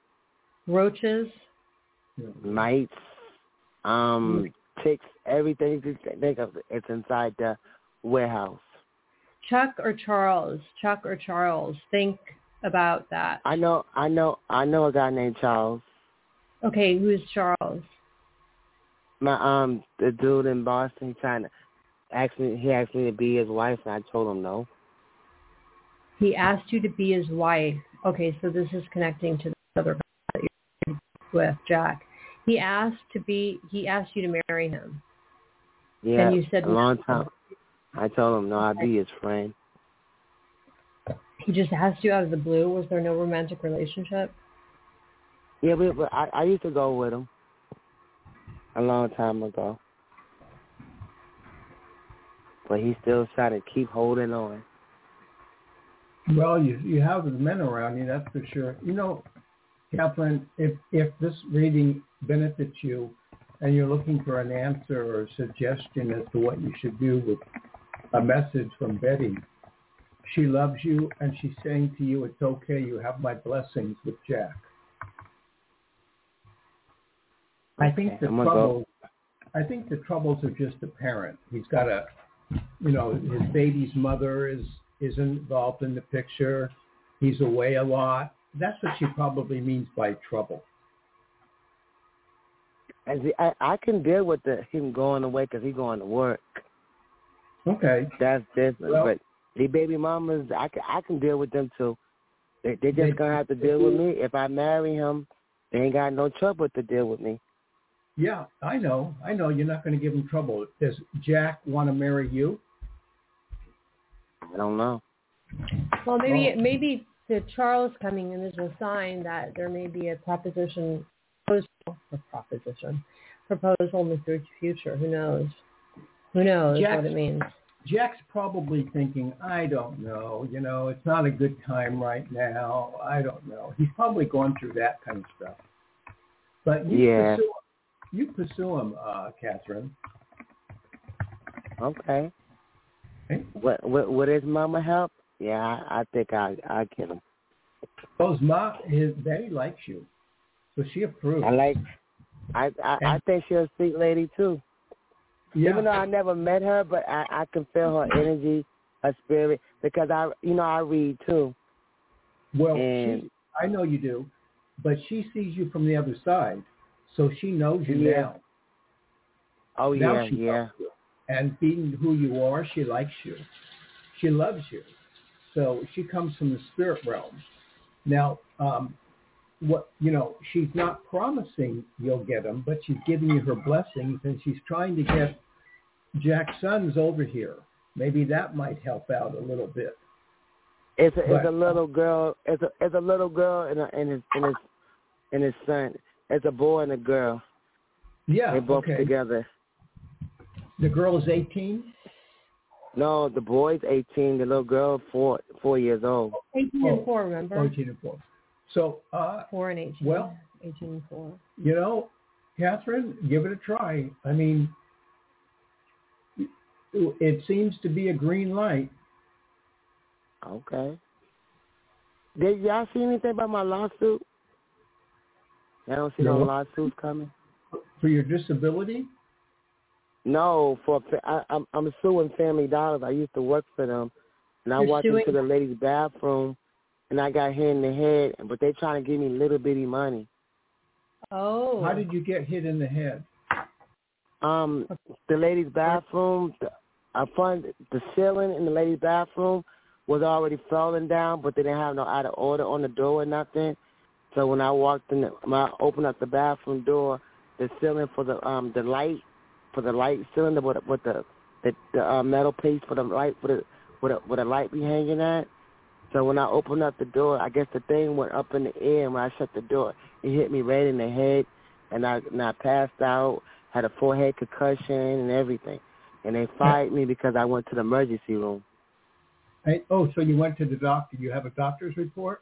Speaker 1: roaches.
Speaker 3: Mites, um, ticks, everything you can think of. It's inside the warehouse.
Speaker 1: Chuck or Charles? Chuck or Charles? Think about that.
Speaker 3: I know, I know, I know a guy named Charles.
Speaker 1: Okay, who's Charles?
Speaker 3: My um, the dude in Boston, he trying to ask me. He asked me to be his wife, and I told him no.
Speaker 1: He asked you to be his wife. Okay, so this is connecting to the other guy that you're with, Jack. He asked to be. He asked you to marry him.
Speaker 3: Yeah,
Speaker 1: And you said
Speaker 3: a long
Speaker 1: no.
Speaker 3: time. I told him no. I'd be his friend.
Speaker 1: He just asked you out of the blue. Was there no romantic relationship?
Speaker 3: Yeah, we, but I, I used to go with him a long time ago. But he still trying to keep holding on.
Speaker 2: Well, you you have the men around you, that's for sure. You know, Catherine, if if this reading benefits you, and you're looking for an answer or a suggestion as to what you should do with a message from Betty, she loves you and she's saying to you, "It's okay. You have my blessings with Jack." I think the troubles. I think the troubles are just apparent. He's got a, you know, his baby's mother is is involved in the picture. He's away a lot. That's what she probably means by trouble.
Speaker 3: He, I, I can deal with the him going away because he's going to work.
Speaker 2: Okay.
Speaker 3: That's different.
Speaker 2: Well-
Speaker 3: but the baby mamas, I can I can deal with them too. They they
Speaker 2: They-
Speaker 3: just gonna have to deal with me. If I marry him, they ain't got no trouble to deal with me.
Speaker 2: Yeah, I know. I know you're not going to give him trouble. Does Jack want to marry you?
Speaker 3: I don't know.
Speaker 1: Well, maybe
Speaker 2: Oh.
Speaker 1: maybe the Charles coming in is a sign that there may be a proposition, proposal, or proposition, proposal in the future. Who knows? Who knows
Speaker 2: Jack's-
Speaker 1: what it means?
Speaker 2: Jack's probably thinking, I don't know, you know, it's not a good time right now. I don't know. He's probably going through that kind of stuff. But you
Speaker 3: Yeah.
Speaker 2: pursue you pursue him, uh, Catherine.
Speaker 3: Okay.
Speaker 2: Okay.
Speaker 3: What what what is Mama help? Yeah, I, I think I I get him.
Speaker 2: Those ma his Betty likes you. So she approves.
Speaker 3: I like. I I, I think she's a sweet lady too.
Speaker 2: yeah.
Speaker 3: Even though I never met her, but I I can feel her energy, her spirit, because I you know I read too.
Speaker 2: well
Speaker 3: and-
Speaker 2: she I know you do, but she sees you from the other side. So she knows you
Speaker 3: Yeah.
Speaker 2: now.
Speaker 3: Oh
Speaker 2: Now
Speaker 3: yeah,
Speaker 2: she
Speaker 3: yeah.
Speaker 2: And being who you are, she likes you. She loves you. So she comes from the spirit realm. Now, um, what you know, she's not promising you'll get them, but she's giving you her blessings, and she's trying to get Jack's sons over here. Maybe that might help out a little bit.
Speaker 3: It's a, it's a little girl. It's a it's a little girl and a, and his and his and his son. It's a boy and a girl.
Speaker 2: Yeah.
Speaker 3: They're both
Speaker 2: okay.
Speaker 3: together.
Speaker 2: The girl is 18.
Speaker 3: No, the boy's eighteen. The little girl four four years old.
Speaker 1: 18
Speaker 2: Oh.
Speaker 1: and 4, remember?
Speaker 2: 18 and 4. So, uh,
Speaker 1: 4 and 18.
Speaker 2: Well-
Speaker 1: 18 and 4.
Speaker 2: you know, Catherine, give it a try. I mean, it seems to be a green light.
Speaker 3: Okay. Did y'all see anything about my lawsuit? Y'all don't see no,
Speaker 2: No.
Speaker 3: lawsuits coming.
Speaker 2: For your disability?
Speaker 3: No, for I, I'm I'm suing Family Dollars. I used to work for them, and I
Speaker 1: You're
Speaker 3: walked
Speaker 1: suing-
Speaker 3: into the ladies' bathroom, and I got hit in the head. But they trying to give me little bitty money.
Speaker 1: Oh.
Speaker 2: How did you get hit in the head?
Speaker 3: Um, the ladies' bathroom, the, I found the ceiling in the ladies' bathroom was already falling down, but they didn't have no out of order on the door or nothing. So when I walked in, when I opened up the bathroom door, the ceiling for the um the light for the light cylinder with with the the, the uh, metal piece for the light for the where the, where the light be hanging at. So when I opened up the door, I guess the thing went up in the air, and when I shut the door, it hit me right in the head, and I and I passed out, had a forehead concussion and everything, and they fired me because I went to the emergency room.
Speaker 2: Hey, oh, so you went to the doctor. You have a doctor's report?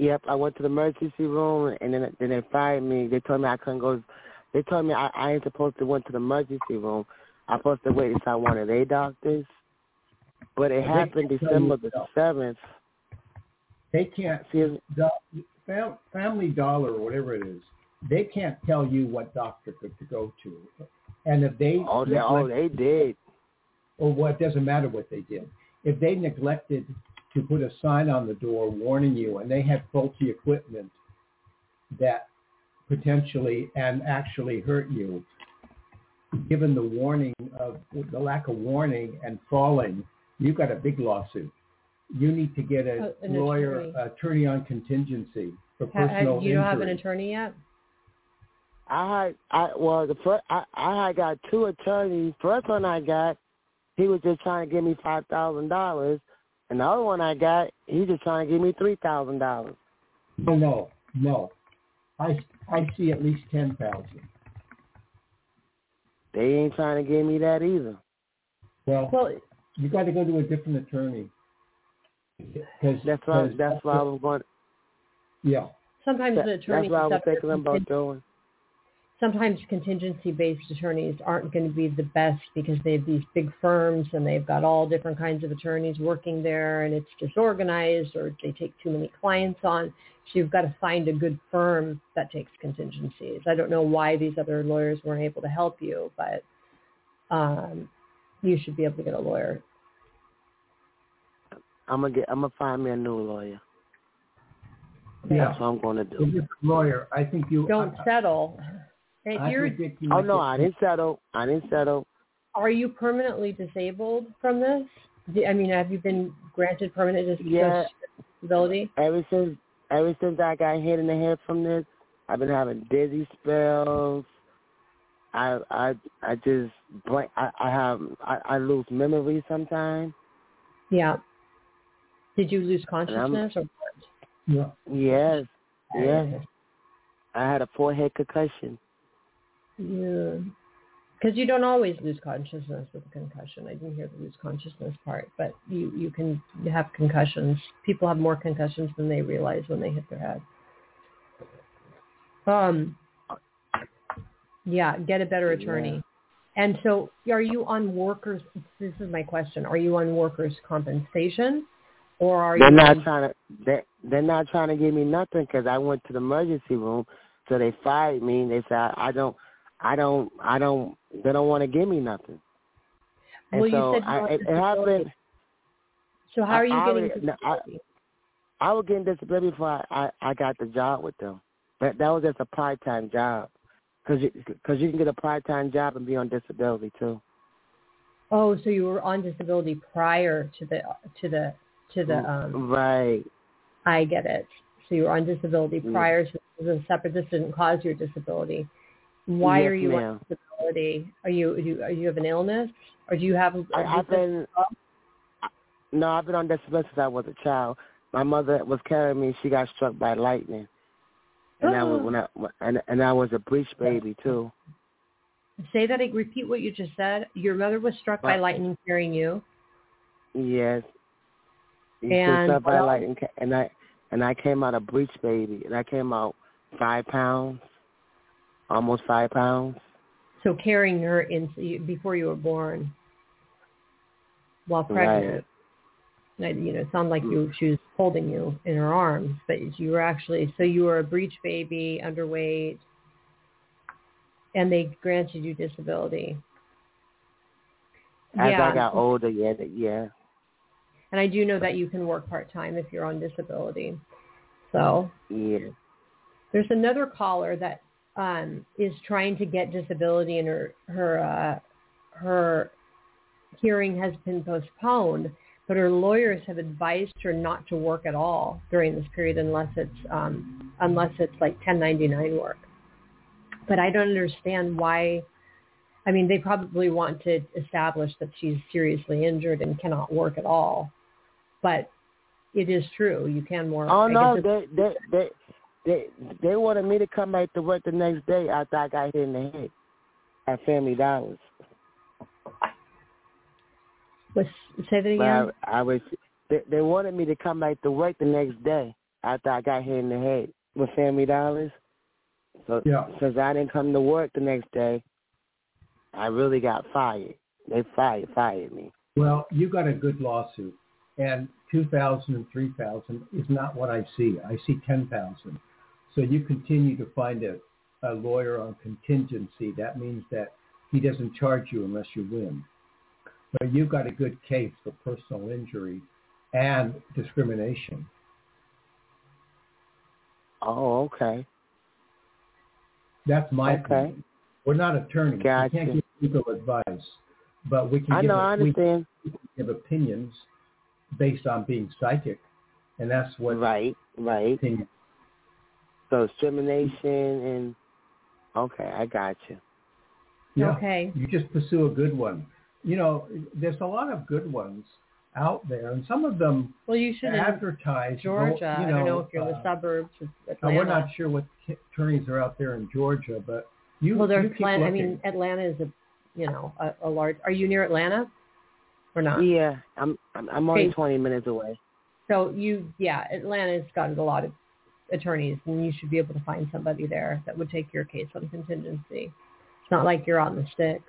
Speaker 3: Yep, I went to the emergency room, and then then they fired me. They told me I couldn't go. They told me I, I ain't supposed to went to the emergency room. I'm supposed to wait inside one of their doctors. But it happened December the seventh.
Speaker 2: They can't,
Speaker 3: See,
Speaker 2: do- Fam- Family Dollar or whatever it is, they can't tell you what doctor to, to go to. And if they,
Speaker 3: oh, they, oh, they did.
Speaker 2: or what doesn't matter what they did. If they neglected to put a sign on the door warning you and they had faulty equipment that potentially and actually hurt you, given the warning of the lack of warning and falling, you've got a big lawsuit. You need to get a
Speaker 1: oh, an
Speaker 2: lawyer,
Speaker 1: attorney.
Speaker 2: attorney on contingency for
Speaker 1: Ha-
Speaker 2: personal
Speaker 1: have, you don't have an attorney yet?
Speaker 3: I had, I well, the first I I had got two attorneys. First one I got, he was just trying to give me five thousand dollars, and the other one I got, he just trying to give me three thousand dollars.
Speaker 2: No, no, no. I I see at least ten thousand.
Speaker 3: They ain't trying to give me that either.
Speaker 2: Well,
Speaker 1: Well,
Speaker 2: you got to go to a different attorney. 'Cause-
Speaker 3: That's why
Speaker 2: 'cause
Speaker 3: that's why I was going.
Speaker 2: Yeah.
Speaker 1: sometimes the
Speaker 3: That,
Speaker 1: attorney
Speaker 3: that's what I was
Speaker 1: stuff
Speaker 3: thinking
Speaker 1: doesn't
Speaker 3: about doing.
Speaker 1: Sometimes contingency-based attorneys aren't going to be the best because they have these big firms and they've got all different kinds of attorneys working there and it's disorganized or they take too many clients on. So you've got to find a good firm that takes contingencies. I don't know why these other lawyers weren't able to help you, but um, you should be able to get a lawyer.
Speaker 3: I'm gonna get. I'm gonna find me a new lawyer.
Speaker 2: Yeah.
Speaker 3: That's what I'm gonna do.
Speaker 2: you're a lawyer, I think you
Speaker 1: Don't
Speaker 2: I,
Speaker 1: settle. If
Speaker 2: I
Speaker 1: you're,
Speaker 3: Oh no, I didn't settle. I didn't settle.
Speaker 1: are you permanently disabled from this? I mean, have you been granted permanent dis-
Speaker 3: Yeah.
Speaker 1: disability?
Speaker 3: Ever since ever since I got hit in the head from this, I've been having dizzy spells. I I I just blank. I I have I, I lose memory sometimes.
Speaker 1: Yeah. Did you lose consciousness or
Speaker 2: Yeah.
Speaker 3: Yes, yes. I had a forehead concussion.
Speaker 1: Yeah. because you don't always lose consciousness with a concussion. I didn't hear the lose consciousness part, but you you can have concussions. People have more concussions than they realize when they hit their head. Um, yeah, get a better attorney. Yeah. And so, are you on workers? This is my question. Are you on workers' compensation, or are
Speaker 3: they're
Speaker 1: you?
Speaker 3: They're not
Speaker 1: on,
Speaker 3: trying to. They they're not trying to give me nothing because I went to the emergency room, so they fired me. And they said I, I don't, I don't, I don't. They don't want to give me nothing. And
Speaker 1: well,
Speaker 3: so
Speaker 1: you said you
Speaker 3: I, it, it happened.
Speaker 1: So how are you
Speaker 3: I,
Speaker 1: getting disability?
Speaker 3: I, I was getting disability before I, I I got the job with them. That that was just a part time job. Because you, cause you can get a part-time job and be on disability too.
Speaker 1: Oh, so you were on disability prior to the to the to the um
Speaker 3: right.
Speaker 1: I get it. So you were on disability prior to the separate. This didn't cause your disability. Why
Speaker 3: yes,
Speaker 1: are you on disability? Are you do you, are you have an illness or do you have? A,
Speaker 3: I, I've been no, I've been on disability since I was a child. My mother was carrying me. She got struck by lightning and that was oh. when I and and I was a breech baby too.
Speaker 1: Say that. I repeat what you just said. Your mother was struck by lightning carrying you.
Speaker 3: Yes. You
Speaker 1: and
Speaker 3: struck by lightning, and I and I came out a breech baby, and I came out five pounds, almost five pounds.
Speaker 1: So carrying her in before you were born, while pregnant.
Speaker 3: Right.
Speaker 1: You know, it sounded like you she was holding you in her arms, but you were actually so you were a breech baby, underweight, and they granted you disability.
Speaker 3: As
Speaker 1: yeah.
Speaker 3: I got older, yeah, yeah.
Speaker 1: And I do know that you can work part time if you're on disability. So
Speaker 3: yeah.
Speaker 1: There's another caller that um, is trying to get disability, and her her uh, her hearing has been postponed but her lawyers have advised her not to work at all during this period unless it's um, unless it's like 1099 work. But I don't understand why. I mean, they probably want to establish that she's seriously injured and cannot work at all. But it is true. You can work.
Speaker 3: Oh no, they they they they they wanted me to come back to work the next day after I got hit in the head at Family Dollars.
Speaker 1: Was say that again.
Speaker 3: I, I was. They, they wanted me to come back to work the next day after I got hit in the head with Family Dollars. So
Speaker 2: yeah.
Speaker 3: since I didn't come to work the next day, I really got fired. They fired fired me.
Speaker 2: Well, you got a good lawsuit, and two thousand and three thousand is not what I see. I see ten thousand. So you continue to find a, a lawyer on contingency. That means that he doesn't charge you unless you win. But you've got a good case for personal injury and discrimination.
Speaker 3: Oh, okay.
Speaker 2: That's my
Speaker 3: okay.
Speaker 2: opinion. We're not attorneys.
Speaker 3: Gotcha.
Speaker 2: We can't give legal advice, but we can
Speaker 3: I
Speaker 2: give
Speaker 3: know, I understand.
Speaker 2: we can give opinions based on being psychic, and that's what
Speaker 3: right, right.
Speaker 2: Opinion.
Speaker 3: So discrimination and okay, I got you.
Speaker 2: Yeah.
Speaker 1: Okay.
Speaker 2: You just pursue a good one. You know, there's a lot of good ones out there, and some of them
Speaker 1: well, you should
Speaker 2: advertise.
Speaker 1: Georgia.
Speaker 2: You know,
Speaker 1: I don't know if you're in
Speaker 2: uh,
Speaker 1: the suburbs of Atlanta.
Speaker 2: we're not sure what attorneys are out there in Georgia, but you.
Speaker 1: Well, there's
Speaker 2: you
Speaker 1: Atlanta. I mean, Atlanta is a, you know, a, a large. Are you near Atlanta, or not?
Speaker 3: Yeah, I'm. I'm, I'm only
Speaker 1: Okay.
Speaker 3: 20 minutes away.
Speaker 1: So you, yeah, Atlanta's got a lot of attorneys, and you should be able to find somebody there that would take your case on contingency. It's not like you're on the sticks.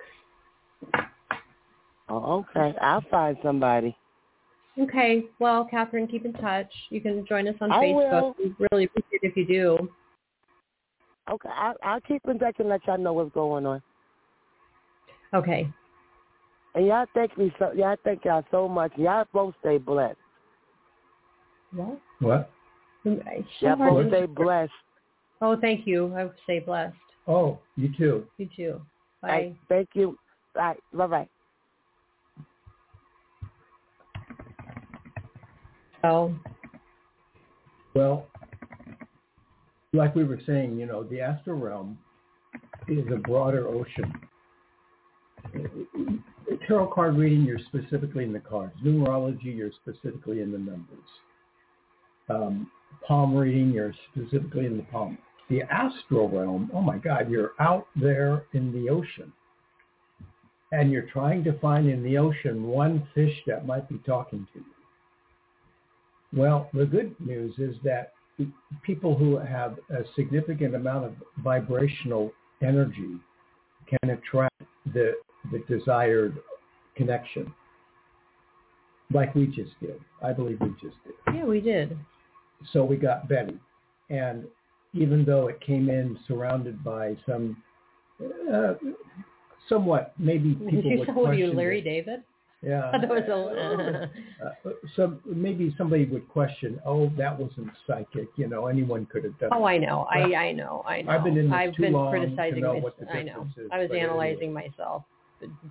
Speaker 3: Oh, okay. I'll find somebody.
Speaker 1: Okay. Well, Catherine, keep in touch. You can join us on
Speaker 3: I
Speaker 1: Facebook. We really appreciate it if you do.
Speaker 3: Okay, I, I'll keep in touch and let y'all know what's going on.
Speaker 1: Okay.
Speaker 3: And y'all thank me so. Y'all thank y'all so much. Y'all both stay blessed.
Speaker 1: What?
Speaker 2: What?
Speaker 1: It's so
Speaker 3: both
Speaker 1: to-
Speaker 3: stay blessed.
Speaker 1: Oh, thank you. I would say blessed.
Speaker 2: Oh, you too.
Speaker 1: You too. Bye.
Speaker 3: Hey, thank you. All right. Bye bye.
Speaker 1: So,
Speaker 2: Well, like we were saying, you know, the astral realm is a broader ocean. Tarot card reading, you're specifically in the cards. Numerology, you're specifically in the numbers. Um, palm reading, you're specifically in the palm. The astral realm, oh my God, you're out there in the ocean. and you're trying to find in the ocean one fish that might be talking to you. Well, the good news is that people who have a significant amount of vibrational energy can attract the, the desired connection like we just did. I believe we just did.
Speaker 1: Yeah, we did.
Speaker 2: So we got Betty. And even though it came in surrounded by some uh, somewhat maybe people
Speaker 1: Did you
Speaker 2: would
Speaker 1: tell you Larry
Speaker 2: it.
Speaker 1: David?
Speaker 2: Yeah.
Speaker 1: That was a-
Speaker 2: uh, some maybe somebody would question, oh, that wasn't psychic. You know, anyone could have done.
Speaker 1: Oh,
Speaker 2: it.
Speaker 1: I know. I I know. I know.
Speaker 2: I've been in this
Speaker 1: I've
Speaker 2: too
Speaker 1: been
Speaker 2: long to
Speaker 1: criticizing
Speaker 2: know
Speaker 1: mys-
Speaker 2: what the
Speaker 1: I know.
Speaker 2: is,
Speaker 1: I was
Speaker 2: but anyway.
Speaker 1: analyzing myself,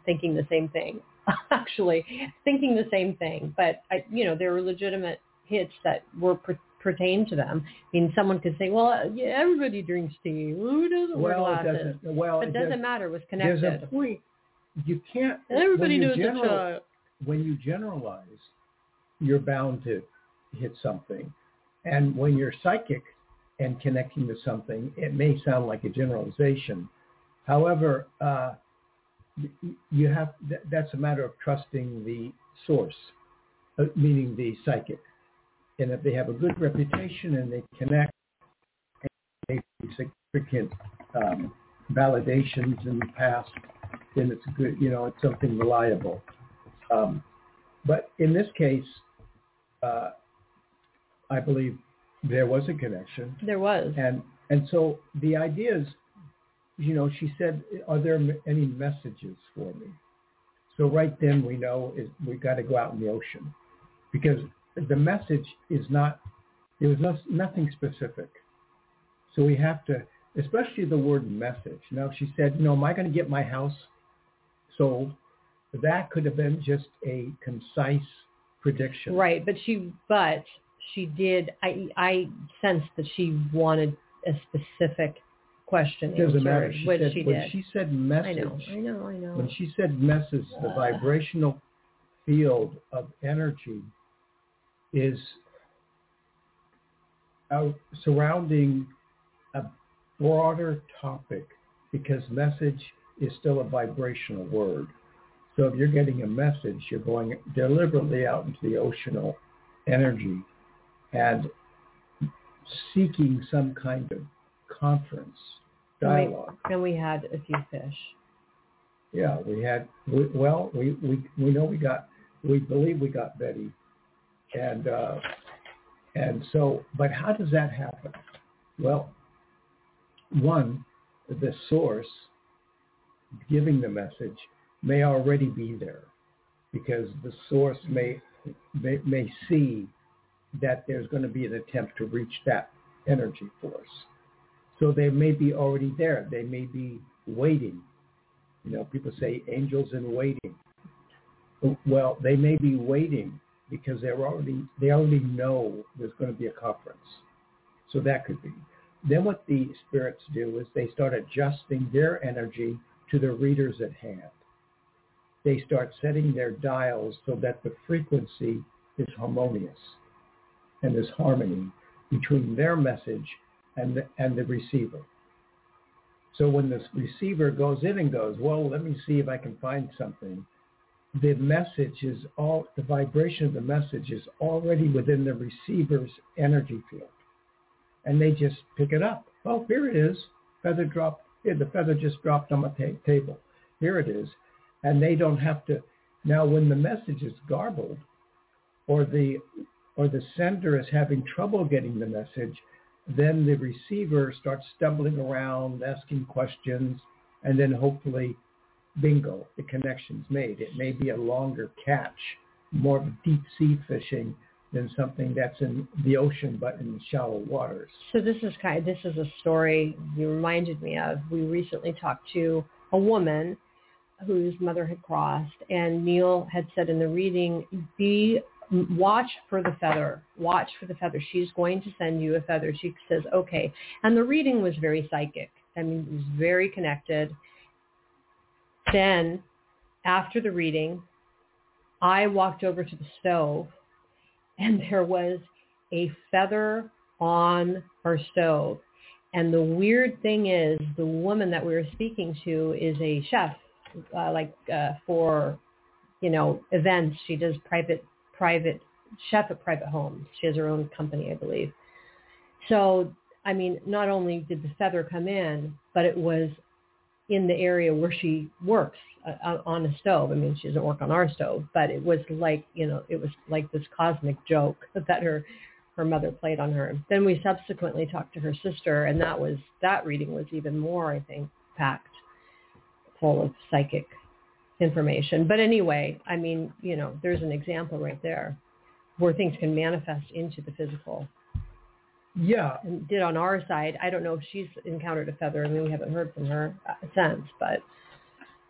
Speaker 1: thinking the same thing. Actually, thinking the same thing. But I, you know, there were legitimate hits that were pertain to them. I mean, someone could say, "Well, yeah, everybody drinks tea. Who doesn't wear
Speaker 2: Well, it
Speaker 1: glasses?"
Speaker 2: doesn't. Well,
Speaker 1: But it
Speaker 2: it does-
Speaker 1: doesn't matter. It was
Speaker 2: There's
Speaker 1: connected.
Speaker 2: a point. You can't.
Speaker 1: Everybody knows the
Speaker 2: general-
Speaker 1: child.
Speaker 2: when you generalize, you're bound to hit something. And when you're psychic and connecting to something, it may sound like a generalization. However, uh, you have that's a matter of trusting the source, uh, meaning the psychic. And if they have a good reputation and they connect, and they significant um, validations in the past, then it's good. You know, it's something reliable. Um, but in this case, uh, I believe there was a connection,
Speaker 1: There was.
Speaker 2: and and so the idea is, you know, she said, "Are there any messages for me?" So right then we know is we got to go out in the ocean, because the message is not there was no, nothing specific. So we have to, especially the word message. Now she said, "You know, am I going to get my house sold?" That could have been just a concise prediction.
Speaker 1: Right, but she but she did I I sensed that she wanted a specific question
Speaker 2: It doesn't matter. She
Speaker 1: which
Speaker 2: said,
Speaker 1: she
Speaker 2: when
Speaker 1: did.
Speaker 2: she said message, I
Speaker 1: know, I know, I know.
Speaker 2: when she said message, the vibrational field of energy is surrounding a broader topic because message is still a vibrational word. So if you're getting a message, you're going deliberately out into the oceanal energy and seeking some kind of conference, dialogue.
Speaker 1: and we had a few fish.
Speaker 2: Yeah, we had. We, well, we, we we know we got. We believe we got Betty, and uh, and so. But how does that happen? Well, one, the source giving the message may already be there, because the source may may, may see that there's going to be an attempt to reach that energy force. So they may be already there. They may be waiting you know, people say angels in waiting. Well, they may be waiting because they're already they already know there's going to be a conference. So that could be. Then what the spirits do is they start adjusting their energy to the readers at hand. They start setting their dials so that the frequency is harmonious and there's harmony between their message and the, and the receiver. So when the receiver goes in and goes, well, let me see if I can find something, the message is all, the vibration of the message is already within the receiver's energy field. And they just pick it up. Oh, here it is. Feather dropped. Yeah, the feather just dropped on my ta- table. Here it is. And they don't have to. Now, when the message is garbled or the, or the sender is having trouble getting the message, then the receiver starts stumbling around, asking questions, and then hopefully, bingo, the connection's made. It may be a longer catch, more of deep sea fishing than something that's in the ocean but in shallow waters.
Speaker 1: So this is kind of, this is a story you reminded me of. We recently talked to a woman whose mother had crossed, and Neil had said in the reading, "Be watch for the feather. Watch for the feather. She's going to send you a feather." She says, "Okay," and the reading was very psychic. I mean, it was very connected. Then, after the reading, I walked over to the stove, and there was a feather on our stove. And the weird thing is the woman that we were speaking to is a chef uh, like uh, for you know events. She does private private chef at private homes. She has her own company, I believe. So I mean, not only did the feather come in, but it was in the area where she works uh, on a stove. I mean, she doesn't work on our stove, but it was like, you know, it was like this cosmic joke that her her mother played on her. Then we subsequently talked to her sister, and that was that reading was even more, I think, packed full of psychic information. But anyway, I mean, you know, there's an example right there where things can manifest into the physical.
Speaker 2: Yeah.
Speaker 1: And did on our side. I don't know if she's encountered a feather. I mean, we haven't heard from her uh, since, but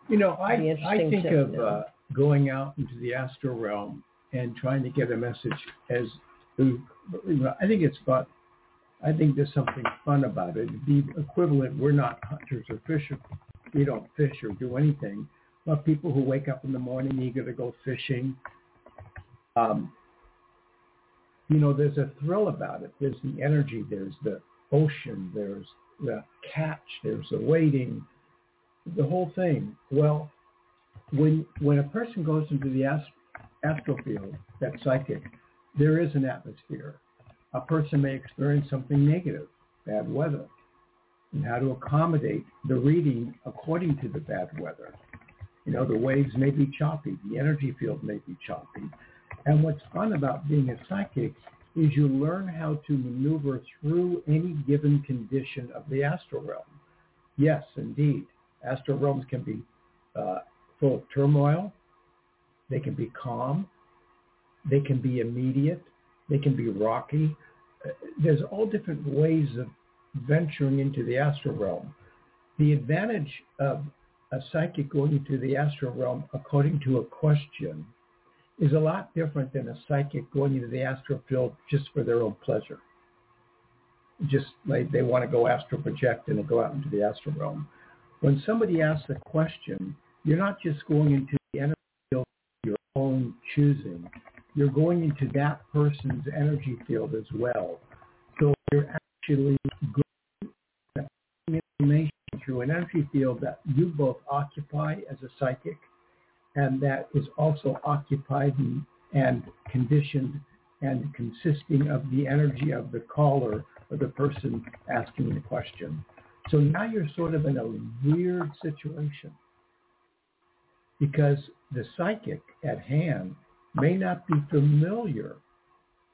Speaker 2: you know, I I think to, of uh, going out into the astral realm and trying to get a message as I think it's fun. I think there's something fun about it. The equivalent, we're not hunters or fishers. We don't fish or do anything. But people who wake up in the morning eager to go fishing, um, you know, there's a thrill about it. There's the energy. There's the ocean. There's the catch. There's the waiting. The whole thing. Well, when when a person goes into the ast- astral field, that psychic, there is an atmosphere. A person may experience something negative, bad weather, and how to accommodate the reading according to the bad weather. You know, the waves may be choppy, the energy field may be choppy. And what's fun about being a psychic is you learn how to maneuver through any given condition of the astral realm. Yes, indeed, astral realms can be uh, full of turmoil. They can be calm. They can be immediate. They can be rocky. There's all different ways of venturing into the astral realm. The advantage of a psychic going into the astral realm according to a question is a lot different than a psychic going into the astral field just for their own pleasure. Just like they want to go astral project and go out into the astral realm. When somebody asks a question, you're not just going into the energy field of your own choosing you're going into that person's energy field as well. So you're actually going information through an energy field that you both occupy as a psychic and that is also occupied and, and conditioned and consisting of the energy of the caller or the person asking the question. So now you're sort of in a weird situation because the psychic at hand may not be familiar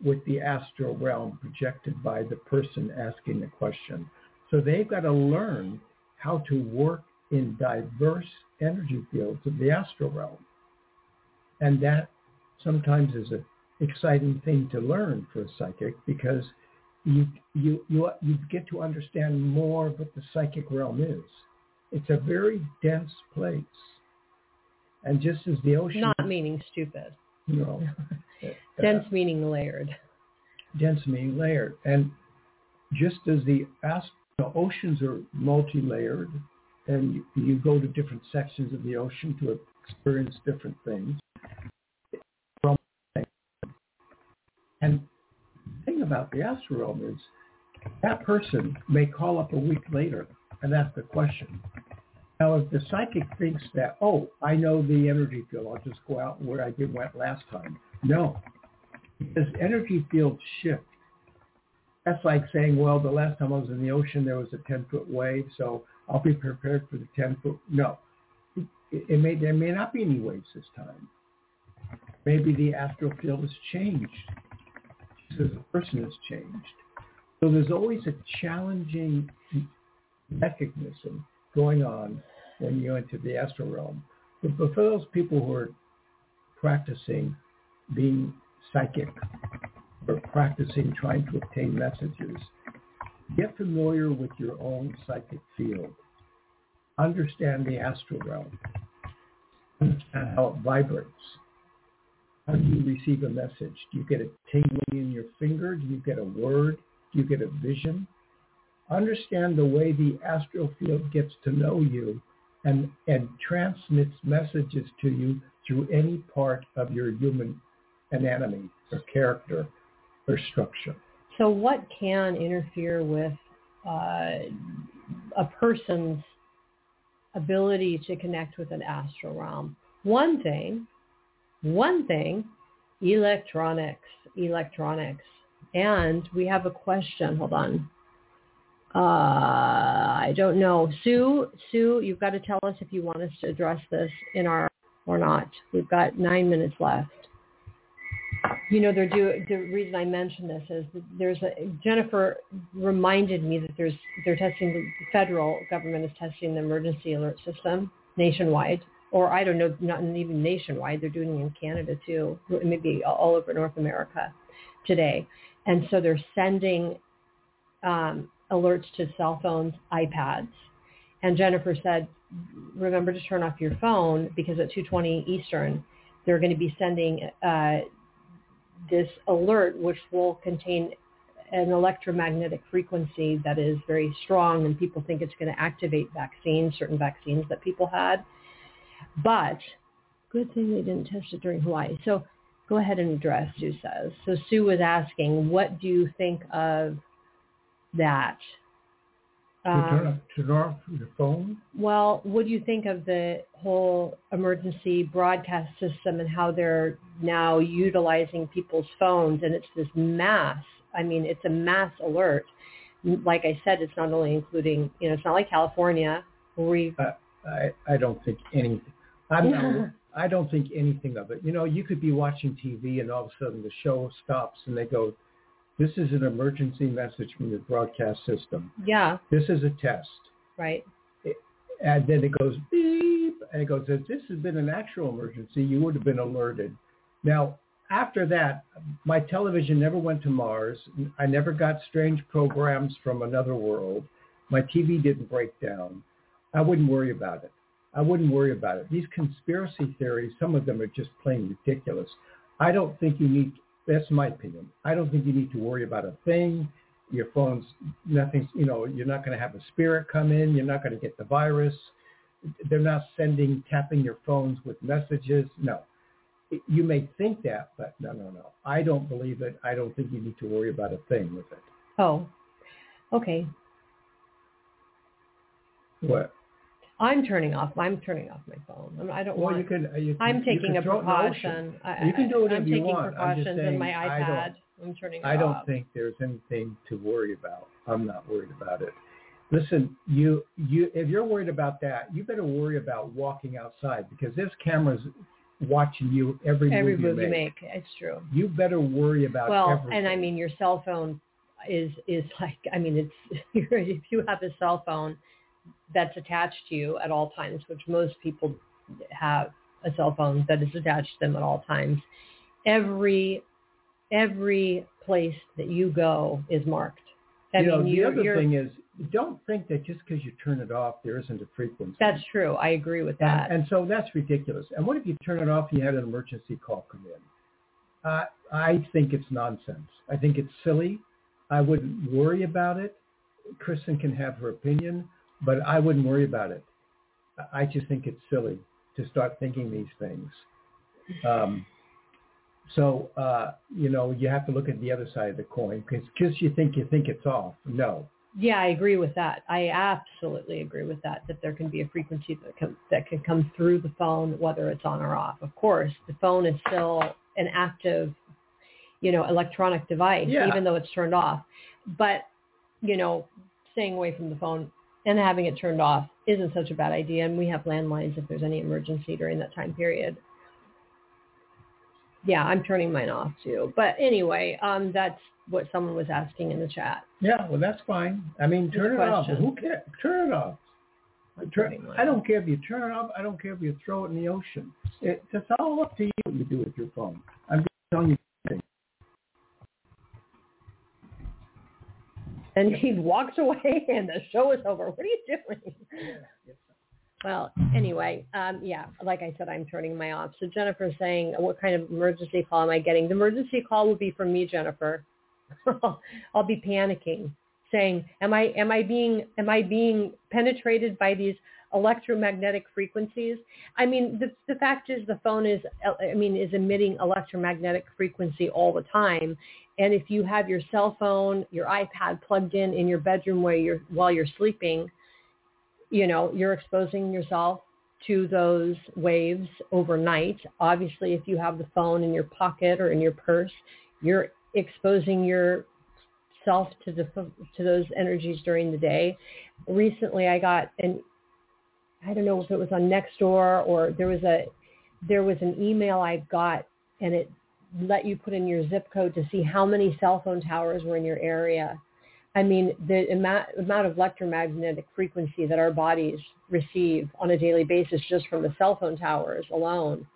Speaker 2: with the astral realm projected by the person asking the question. So they've got to learn how to work in diverse energy fields of the astral realm. And that sometimes is an exciting thing to learn for a psychic because you, you, you, you get to understand more of what the psychic realm is. It's a very dense place. And just as the ocean...
Speaker 1: Not meaning stupid.
Speaker 2: No.
Speaker 1: dense uh, meaning layered.
Speaker 2: Dense meaning layered. And just as the, the oceans are multi-layered, and you, you go to different sections of the ocean to experience different things. And the thing about the astral is that person may call up a week later and ask a question. Now, if the psychic thinks that, oh, I know the energy field, I'll just go out where I did went last time. No, because energy fields shift. That's like saying, well, the last time I was in the ocean, there was a 10-foot wave, so I'll be prepared for the 10-foot. No, it, it may there may not be any waves this time. Maybe the astral field has changed So the person has changed. So there's always a challenging mechanism going on when you enter the astral realm. But for those people who are practicing being psychic or practicing trying to obtain messages, get familiar with your own psychic field. Understand the astral realm. Understand how it vibrates. How do you receive a message? Do you get a tingling in your finger? Do you get a word? Do you get a vision? understand the way the astral field gets to know you and, and transmits messages to you through any part of your human anatomy or character or structure.
Speaker 1: So what can interfere with uh, a person's ability to connect with an astral realm. One thing, one thing, electronics, electronics. And we have a question. Hold on. Uh, I don't know. Sue, Sue, you've got to tell us if you want us to address this in our or not. We've got nine minutes left. You know, they're do, the reason I mention this is there's a Jennifer reminded me that there's they're testing the federal government is testing the emergency alert system nationwide, or I don't know, not even nationwide. They're doing it in Canada too, maybe all over North America today, and so they're sending um, alerts to cell phones, iPads. And Jennifer said, remember to turn off your phone because at 2.20 Eastern, they're going to be sending uh, this alert, which will contain an electromagnetic frequency that is very strong and people think it's going to activate vaccines, certain vaccines that people had. But good thing they didn't test it during Hawaii. So go ahead and address, Sue says. So Sue was asking, what do you think of that.
Speaker 2: Um, turn, turn off your phone?
Speaker 1: Well, what do you think of the whole emergency broadcast system and how they're now utilizing people's phones? And it's this mass. I mean, it's a mass alert. Like I said, it's not only including, you know, it's not like California where we.
Speaker 2: Uh, I I don't think anything. I'm not. I don't think anything of it. You know, you could be watching TV and all of a sudden the show stops and they go, this is an emergency message from your broadcast system.
Speaker 1: Yeah.
Speaker 2: This is a test.
Speaker 1: Right.
Speaker 2: and then it goes beep, and it goes, if this had been an actual emergency, you would have been alerted. Now, after that, my television never went to Mars. I never got strange programs from another world. My TV didn't break down. I wouldn't worry about it. I wouldn't worry about it. These conspiracy theories, some of them are just plain ridiculous. I don't think you need that's my opinion. I don't think you need to worry about a thing. Your phone's nothing, you know, you're not going to have a spirit come in. You're not going to get the virus. They're not sending, tapping your phones with messages. No. You may think that, but no, no, no. I don't believe it. I don't think you need to worry about a thing with it.
Speaker 1: Oh, okay.
Speaker 2: What?
Speaker 1: I'm turning off. I'm turning off my phone. I don't
Speaker 2: well,
Speaker 1: want.
Speaker 2: You can, uh, you,
Speaker 1: I'm taking a precaution.
Speaker 2: I, you can do it
Speaker 1: I'm
Speaker 2: you
Speaker 1: taking
Speaker 2: want.
Speaker 1: precautions
Speaker 2: I'm just saying,
Speaker 1: in my iPad.
Speaker 2: I
Speaker 1: am turning. Off.
Speaker 2: I don't
Speaker 1: off.
Speaker 2: think there's anything to worry about. I'm not worried about it. Listen, you you if you're worried about that, you better worry about walking outside because there's cameras watching you every,
Speaker 1: every
Speaker 2: move,
Speaker 1: move
Speaker 2: you
Speaker 1: make. It's true.
Speaker 2: You better worry about
Speaker 1: well,
Speaker 2: everything.
Speaker 1: and I mean your cell phone is is like I mean it's if you have a cell phone that's attached to you at all times, which most people have a cell phone that is attached to them at all times. Every every place that you go is marked. I
Speaker 2: you know, the
Speaker 1: you're,
Speaker 2: other
Speaker 1: you're,
Speaker 2: thing is, don't think that just because you turn it off, there isn't a frequency.
Speaker 1: That's true. I agree with that.
Speaker 2: And, and so that's ridiculous. And what if you turn it off and you had an emergency call come in? Uh, I think it's nonsense. I think it's silly. I wouldn't worry about it. Kristin can have her opinion but I wouldn't worry about it. I just think it's silly to start thinking these things. Um, so uh, you know you have to look at the other side of the coin because because you think you think it's off. No.
Speaker 1: Yeah, I agree with that. I absolutely agree with that. That there can be a frequency that can that can come through the phone, whether it's on or off. Of course, the phone is still an active, you know, electronic device,
Speaker 2: yeah.
Speaker 1: even though it's turned off. But you know, staying away from the phone and having it turned off isn't such a bad idea. And we have landlines if there's any emergency during that time period. Yeah, I'm turning mine off too. But anyway, um, that's what someone was asking in the chat.
Speaker 2: Yeah, well, that's fine. I mean, turn it off. Who cares? Turn it off. Turn, I don't care if you turn it off. I don't care if you throw it in the ocean. It, it's all up to you what you do with your phone. I'm just telling you
Speaker 1: and he walks away and the show is over. What are you doing? Well, anyway, um, yeah, like I said, I'm turning my off. So Jennifer's saying, what kind of emergency call am I getting? The emergency call will be from me, Jennifer. I'll be panicking, saying, am I, am I being, am I being penetrated by these electromagnetic frequencies. I mean, the, the fact is the phone is, I mean, is emitting electromagnetic frequency all the time. And if you have your cell phone, your iPad plugged in in your bedroom where you're, while you're sleeping, you know, you're exposing yourself to those waves overnight. Obviously, if you have the phone in your pocket or in your purse, you're exposing yourself to the to those energies during the day. Recently, I got an I don't know if it was on Nextdoor or there was a there was an email I got and it let you put in your zip code to see how many cell phone towers were in your area. I mean, the amount, amount of electromagnetic frequency that our bodies receive on a daily basis just from the cell phone towers alone.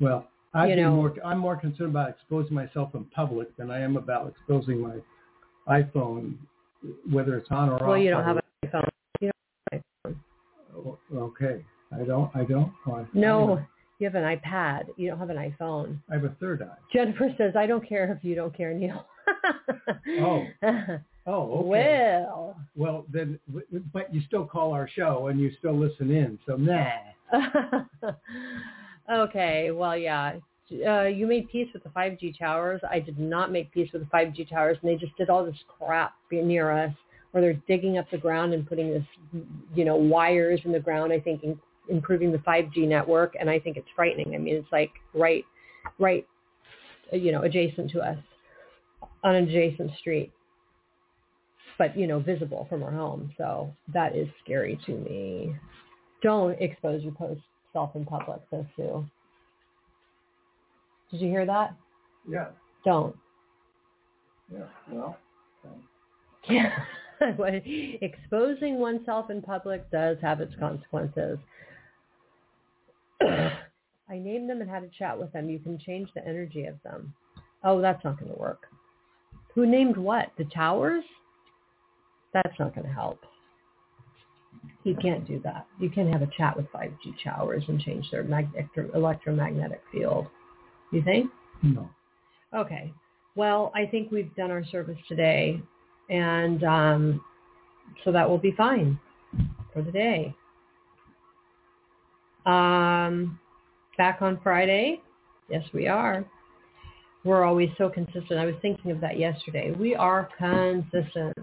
Speaker 2: Well, I'd
Speaker 1: You know-
Speaker 2: more, I'm more concerned about exposing myself in public than I am about exposing my iPhone, whether it's on or off.
Speaker 1: Well, you don't have an iPhone. You don't have an iPhone.
Speaker 2: Okay, I don't, I don't. Oh, I-
Speaker 1: No, you have an iPad. You don't have an iPhone.
Speaker 2: I have a third eye.
Speaker 1: Jennifer says, I don't care if you don't care, Neil.
Speaker 2: Oh. Oh, okay.
Speaker 1: Well.
Speaker 2: Well, then, but you still call our show and you still listen in, so nah.
Speaker 1: okay, well, yeah. Uh, you made peace with the 5G towers. I did not make peace with the 5G towers, and they just did all this crap near us where they're digging up the ground and putting this, you know, wires in the ground, I think, in, improving the 5G network, and I think it's frightening. I mean, it's like right, right, you know, adjacent to us on an adjacent street, but, you know, visible from our home. So that is scary to me. Don't expose yourself in public, says Sue. Did you hear that?
Speaker 2: Yeah,
Speaker 1: Don't.
Speaker 2: yeah, well.
Speaker 1: Yeah. Exposing oneself in public does have its consequences. I named them and had a chat with them. You can change the energy of them. Oh, that's not going to work. Who named what? The towers? That's not going to help. You can't do that. You can't have a chat with 5G towers and change their mag- electromagnetic field. You think?
Speaker 2: No.
Speaker 1: Okay. Well, I think we've done our service today, and um, so that will be fine for the day. Um, back on Friday? Yes, we are. We're always so consistent. I was thinking of that yesterday. We are consistent.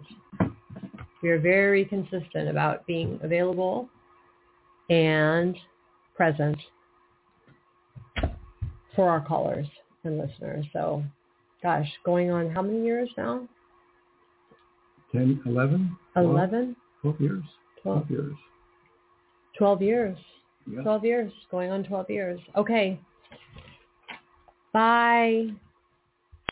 Speaker 1: We are very consistent about being available and present for our callers and listeners. So, gosh, going on how many years now?
Speaker 2: 10, 11? 12?
Speaker 1: 11?
Speaker 2: 12 years?
Speaker 1: 12,
Speaker 2: 12 years.
Speaker 1: 12 years.
Speaker 2: Yeah.
Speaker 1: 12 years. Going on 12 years. Okay. Bye.